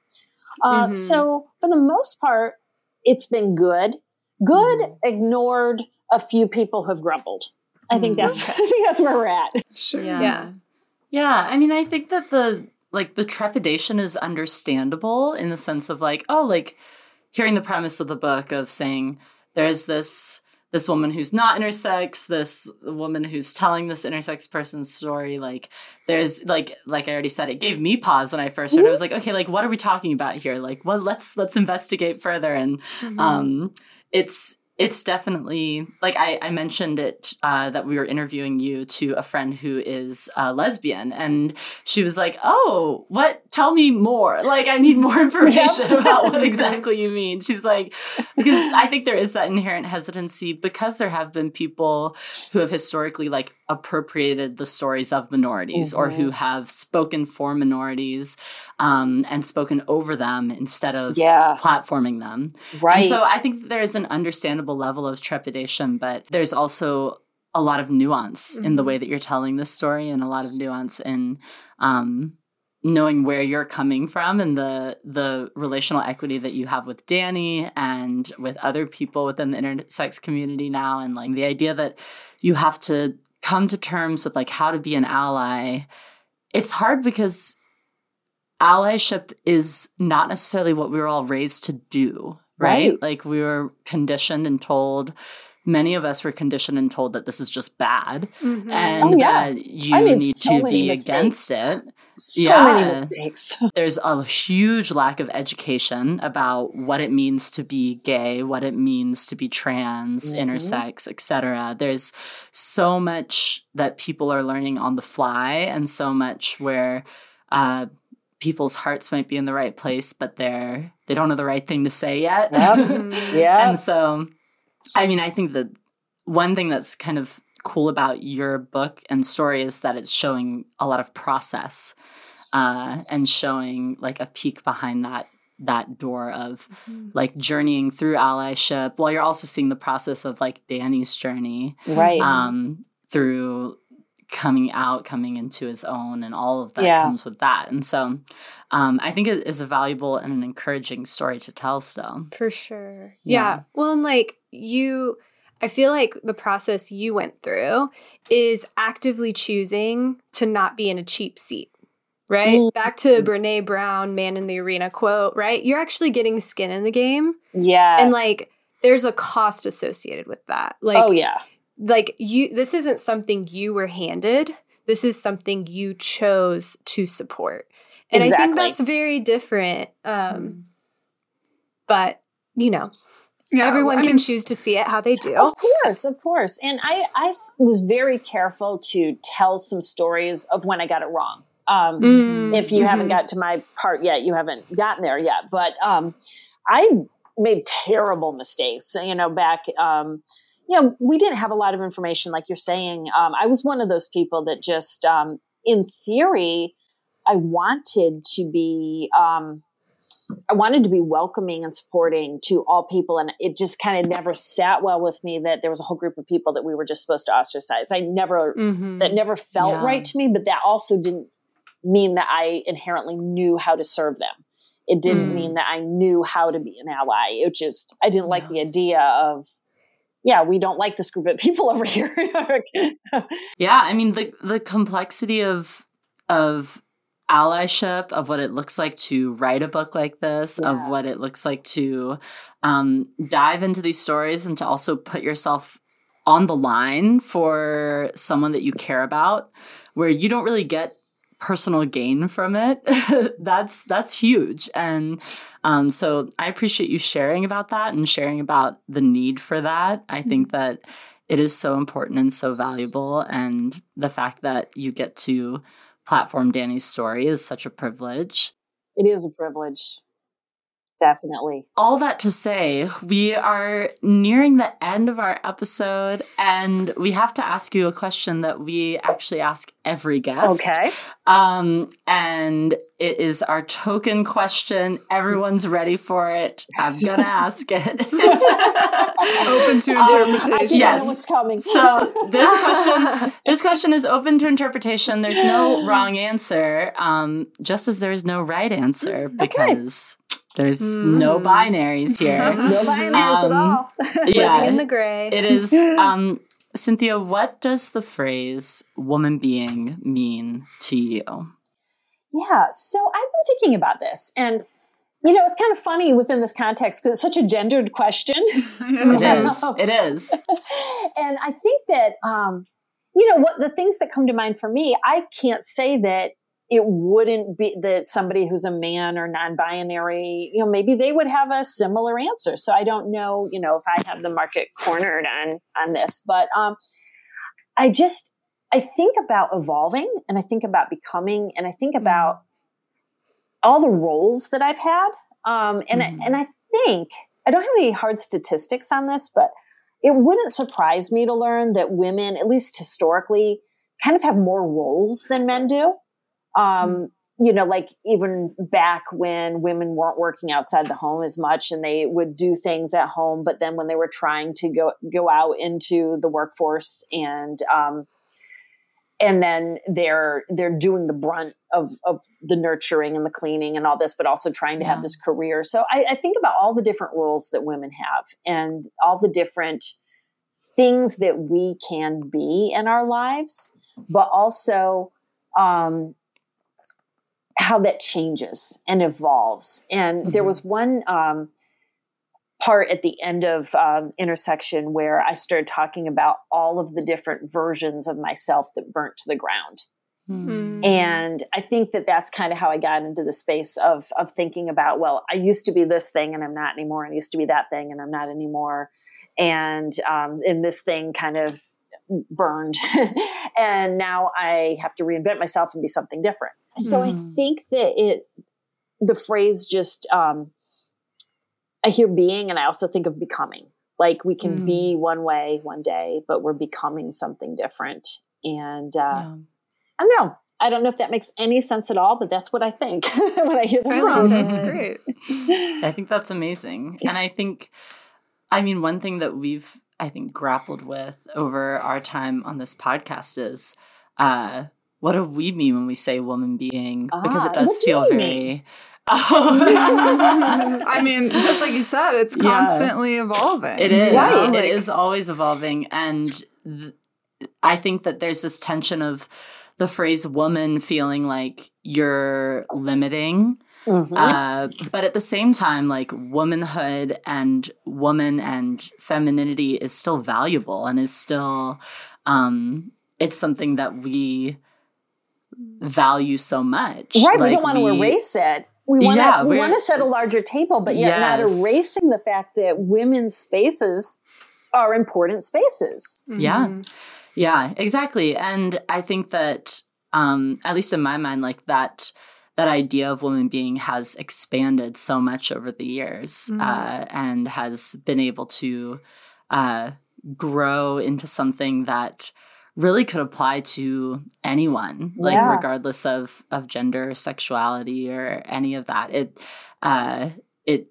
uh, Mhm. so for the most part it's been good good Mhm. ignored a few people who have grumbled i think Mm. that's i think that's where we're at Sure. Yeah. Yeah. Yeah, I mean, I think that the like the trepidation is understandable in the sense of like, oh, like hearing the premise of the book of saying there's this this woman who's not intersex, this woman who's telling this intersex person's story. Like there's like like I already said, it gave me pause when I first heard. It. I was like, okay, like what are we talking about here? Like, well, let's let's investigate further. And mm-hmm. um, it's it's definitely like I, I mentioned it uh, that we were interviewing you to a friend who is a lesbian, and she was like, "Oh, what? Tell me more. Like, I need more information about what exactly you mean." She's like, because I think there is that inherent hesitancy because there have been people who have historically like appropriated the stories of minorities mm-hmm. or who mm-hmm. have spoken for minorities um, and spoken over them instead of yeah. platforming them. Right. And so I think there's an understandable level of trepidation, but there's also a lot of nuance mm-hmm. in the way mm-hmm. that you're telling this story and a lot of nuance in um, knowing where you're coming from and the the relational equity that you have with Danny and with other people within the intersex community now and like the idea that you have to come to terms with like how to be an ally it's hard because allyship is not necessarily what we were all raised to do right, right. like we were conditioned and told many of us were conditioned and told that this is just bad mm-hmm. and oh, yeah. that you need so to be mistakes. against it. So yeah. many mistakes. There's a huge lack of education about what it means to be gay, what it means to be trans, mm-hmm. intersex, etc. There's so much that people are learning on the fly and so much where uh, people's hearts might be in the right place, but they're they don't know the right thing to say yet. Yep. yeah. and so I mean, I think that one thing that's kind of cool about your book and story is that it's showing a lot of process uh, and showing like a peek behind that that door of mm-hmm. like journeying through allyship while you're also seeing the process of like Danny's journey right um, through coming out coming into his own and all of that yeah. comes with that and so um, I think it is a valuable and an encouraging story to tell still for sure yeah, yeah. well and like you I feel like the process you went through is actively choosing to not be in a cheap seat, right? Mm-hmm. Back to Brene Brown, Man in the Arena quote, right? You're actually getting skin in the game. Yeah. And like, there's a cost associated with that. Like, oh, yeah. Like, you, this isn't something you were handed. This is something you chose to support. And exactly. I think that's very different. Um, mm. But, you know, yeah, Everyone I can mean, choose to see it how they do. Of course, of course. And I, I was very careful to tell some stories of when I got it wrong. Um, mm-hmm. If you mm-hmm. haven't got to my part yet, you haven't gotten there yet. But um, I made terrible mistakes. You know, back. Um, you know, we didn't have a lot of information, like you're saying. Um, I was one of those people that just, um, in theory, I wanted to be um, I wanted to be welcoming and supporting to all people. And it just kind of never sat well with me that there was a whole group of people that we were just supposed to ostracize. I never, mm-hmm. that never felt yeah. right to me, but that also didn't mean that I inherently knew how to serve them. It didn't mm. mean that I knew how to be an ally. It just, I didn't like yeah. the idea of, yeah, we don't like this group of people over here. yeah. I mean, the, the complexity of, of allyship of what it looks like to write a book like this yeah. of what it looks like to um, dive into these stories and to also put yourself on the line for someone that you care about where you don't really get personal gain from it that's that's huge and um, so i appreciate you sharing about that and sharing about the need for that i think mm-hmm. that it is so important and so valuable and the fact that you get to platform Danny's story is such a privilege. It is a privilege. Definitely. All that to say, we are nearing the end of our episode, and we have to ask you a question that we actually ask every guest. Okay. Um, and it is our token question. Everyone's ready for it. I'm gonna ask it. open to interpretation. Um, yes. what's coming. so this question, this question is open to interpretation. There's no wrong answer, um, just as there is no right answer because. Okay there's mm. no binaries here. no binaries um, at all. yeah, Living in the gray. It is. Um, Cynthia, what does the phrase "woman being" mean to you? Yeah, so I've been thinking about this, and you know, it's kind of funny within this context because it's such a gendered question. it is. It is. and I think that, um, you know, what the things that come to mind for me, I can't say that it wouldn't be that somebody who's a man or non-binary, you know, maybe they would have a similar answer. So I don't know, you know, if I have the market cornered on on this, but um, I just I think about evolving and I think about becoming and I think about mm-hmm. all the roles that I've had. Um, and mm-hmm. I, and I think I don't have any hard statistics on this, but it wouldn't surprise me to learn that women, at least historically, kind of have more roles than men do. Um, you know, like even back when women weren't working outside the home as much and they would do things at home, but then when they were trying to go go out into the workforce and um, and then they're they're doing the brunt of of the nurturing and the cleaning and all this, but also trying to yeah. have this career. So I, I think about all the different roles that women have and all the different things that we can be in our lives, but also um, how that changes and evolves. And mm-hmm. there was one um, part at the end of um, Intersexion where I started talking about all of the different versions of myself that burnt to the ground. Mm. And I think that that's kind of how I got into the space of of thinking about well, I used to be this thing and I'm not anymore. I used to be that thing and I'm not anymore. And um, and this thing kind of burned, and now I have to reinvent myself and be something different. So I hmm. think that it, the phrase just, um, I hear being and I also think of becoming. Like we can mm. be one way one day, but we're becoming something different. And uh, yeah. I don't know. I don't know if that makes any sense at all, but that's what I think when I hear the phrase. That's great. I think that's amazing. Yeah. And I think, I mean, one thing that we've, I think, grappled with over our time on this podcast is uh, what do we mean when we say woman being? Because it ah, does feel do very. I mean, just like you said, it's constantly yeah. evolving. It is. Right. Like, it is always evolving. And th- I think that there's this tension of the phrase woman feeling like you're limiting. Mm-hmm. Uh, but at the same time, like womanhood and woman and femininity is still valuable and is still, um, it's something that we value so much. Right. Like we don't want we, to erase it. We want yeah, to we want to set a larger table, but yet yes. not erasing the fact that women's spaces are important spaces. Mm-hmm. Yeah. Yeah, exactly. And I think that um at least in my mind like that that idea of woman being has expanded so much over the years mm-hmm. uh, and has been able to uh, grow into something that really could apply to anyone like yeah. regardless of of gender sexuality or any of that. It uh it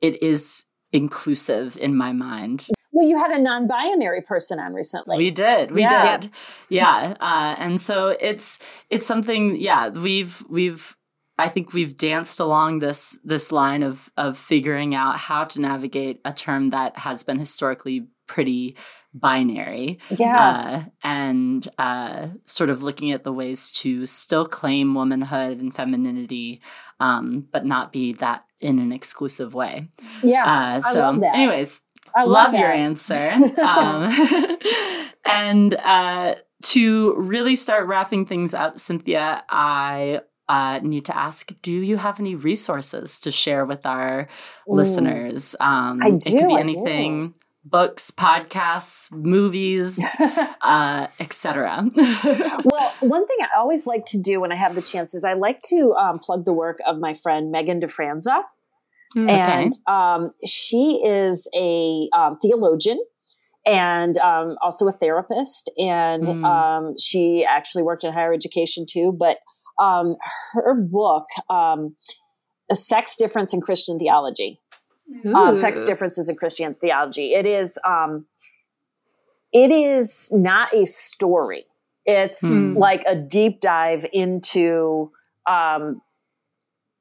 it is inclusive in my mind. Well you had a non-binary person on recently. We did. We yeah. did. Yeah. Uh and so it's it's something yeah we've we've I think we've danced along this this line of of figuring out how to navigate a term that has been historically pretty binary. Yeah. Uh, and uh, sort of looking at the ways to still claim womanhood and femininity, um, but not be that in an exclusive way. Yeah. Uh, so, anyways, I love, love your answer. um, and uh, to really start wrapping things up, Cynthia, I uh, need to ask do you have any resources to share with our Ooh, listeners um, I do, it could be anything books, podcasts, movies, uh, etc. well, one thing I always like to do when I have the chance is I like to um, plug the work of my friend Megan DeFranza. Mm, and um, she is a um, theologian and um, also a therapist. And mm. Um, she actually worked in higher education too. But um, her book, um, A Sex Difference in Christian Theology, um, sex differences in Christian theology. It is, um, it is not a story. It's hmm. like a deep dive into um,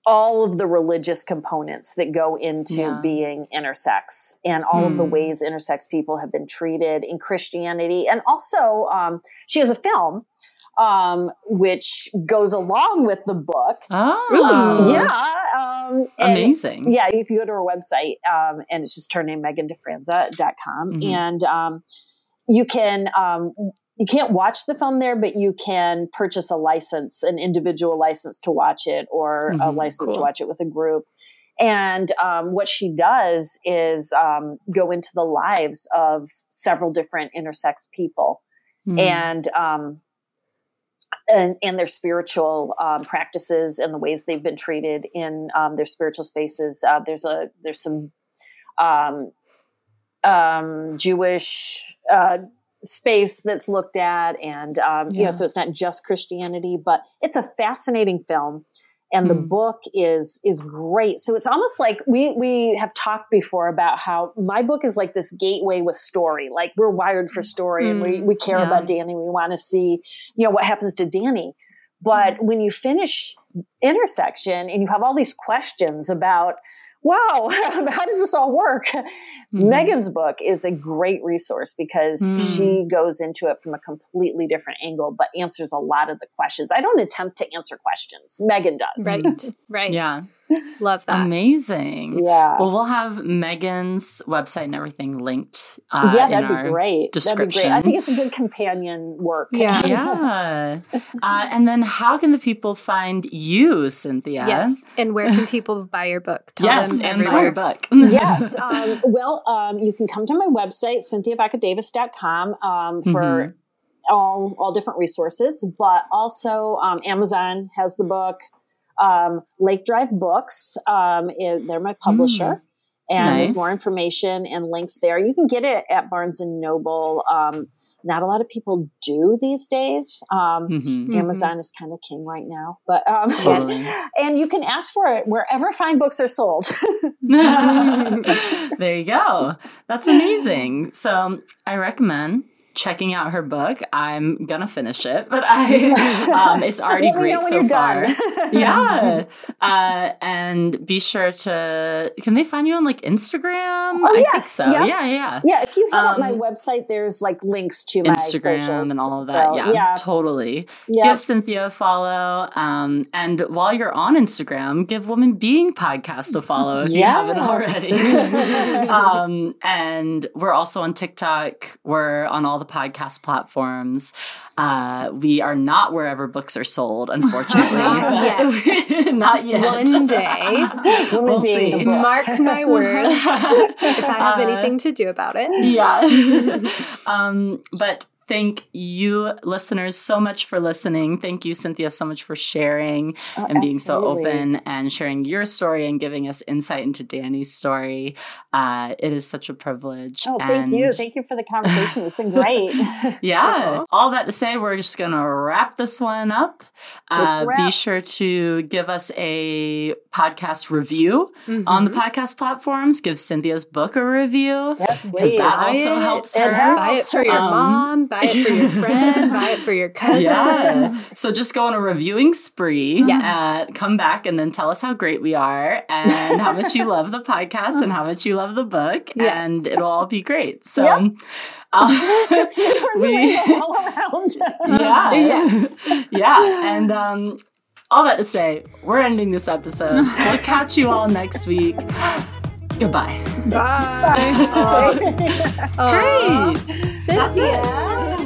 all of the religious components that go into yeah. being intersex and all of the hmm. ways intersex people have been treated in Christianity. And also, um, she has a film um, which goes along with the book. Oh, yeah Um, Amazing. Yeah, you can go to her website, um, and it's just her name, megandefranza.com. Mhm. And um, you can, um, you can't watch the film there, but you can purchase a license, an individual license to watch it, or a Mhm, license to watch it with a group. And um, what she does is um, go into the lives of several different intersex people Mhm. and um, and and their spiritual um, practices and the ways they've been treated in um, their spiritual spaces. Uh, there's a there's some um, um, Jewish uh, space that's looked at, and um, you know, so it's not just Christianity, but it's a fascinating film. And the Hmm. book is is great. So it's almost like we we have talked before about how my book is like this gateway with story. Like we're wired for story, and we we care Yeah. about Danny. We want to see you know what happens to Danny. But when you finish Intersexion and you have all these questions about, wow, how does this all work? Mhm. Megan's book is a great resource because Mm. she goes into it from a completely different angle, but answers a lot of the questions. I don't attempt to answer questions. Megan does. Right. Right. Yeah. Love that. Amazing. Yeah. Well, we'll have Megan's website and everything linked. Uh, yeah, that'd be our- great. That'd be great. I think it's a good companion work. Yeah. Yeah. uh, and then how can the people find you, Cynthia? Yes. And where can people buy your book? Tell yes, them and buy your book. yes. Um, well, um, you can come to my website, cynthiavaccadavis.com, um, for Mhm. all, all different resources, but also um, Amazon has the book. Um, Lake Drive Books, um, i- they're my publisher. And Nice. there's more information and links there. You can get it at Barnes and Noble. Um, not a lot of people do these days. Um, Mhm. Mhm. Amazon is kind of king right now, but um, Totally. and you can ask for it wherever fine books are sold. there you go. That's amazing. So I recommend checking out her book. I'm gonna finish it, but I um, it's already Let me know great so far. yeah, uh, and be sure to. Can they find you on like Instagram? Oh, I think yes. so. Yep. Yeah, yeah. Yeah, if you hit up my Um, website, there's like links to my Instagram socials. and all of that. So, yeah, yeah, totally. yeah. Give Cynthia a follow. Um, and while you're on Instagram, give Woman Being Podcast a follow if you haven't already. um, and we're also on TikTok. We're on all the podcast platforms. Uh, we are not wherever books are sold, unfortunately. Not yet. not yet. One day. We'll being the see. Mark my words. If I have Uh, anything to do about it. yeah. um, but thank you, listeners, so much for listening. Thank you, Cynthia, so much for sharing Oh, and being so open and sharing your story and giving us insight into Danny's story. Uh, it is such a privilege. Oh, thank you. Thank you for the conversation. It's been great. yeah. All that to say, we're just going to wrap this one up. Uh, be sure to give us a podcast review Mm-hmm. on the podcast platforms. Give Cynthia's book a review. yes, Because please. that Buy also it. helps It her. helps. Buy it for your Um, mom, buy it for your friend, buy it for your cousin. Yeah. So just go on a reviewing spree. Yes. Uh, come back and then tell us how great we are and how much you love the podcast and how much you love the book. Yes. And it'll all be great. So, Yep. um, Unicorns we- all around. yeah. Yes. yeah. And um, all that to say, we're ending this episode. We'll catch you all next week. Goodbye. Bye. Bye. Great. Cynthia.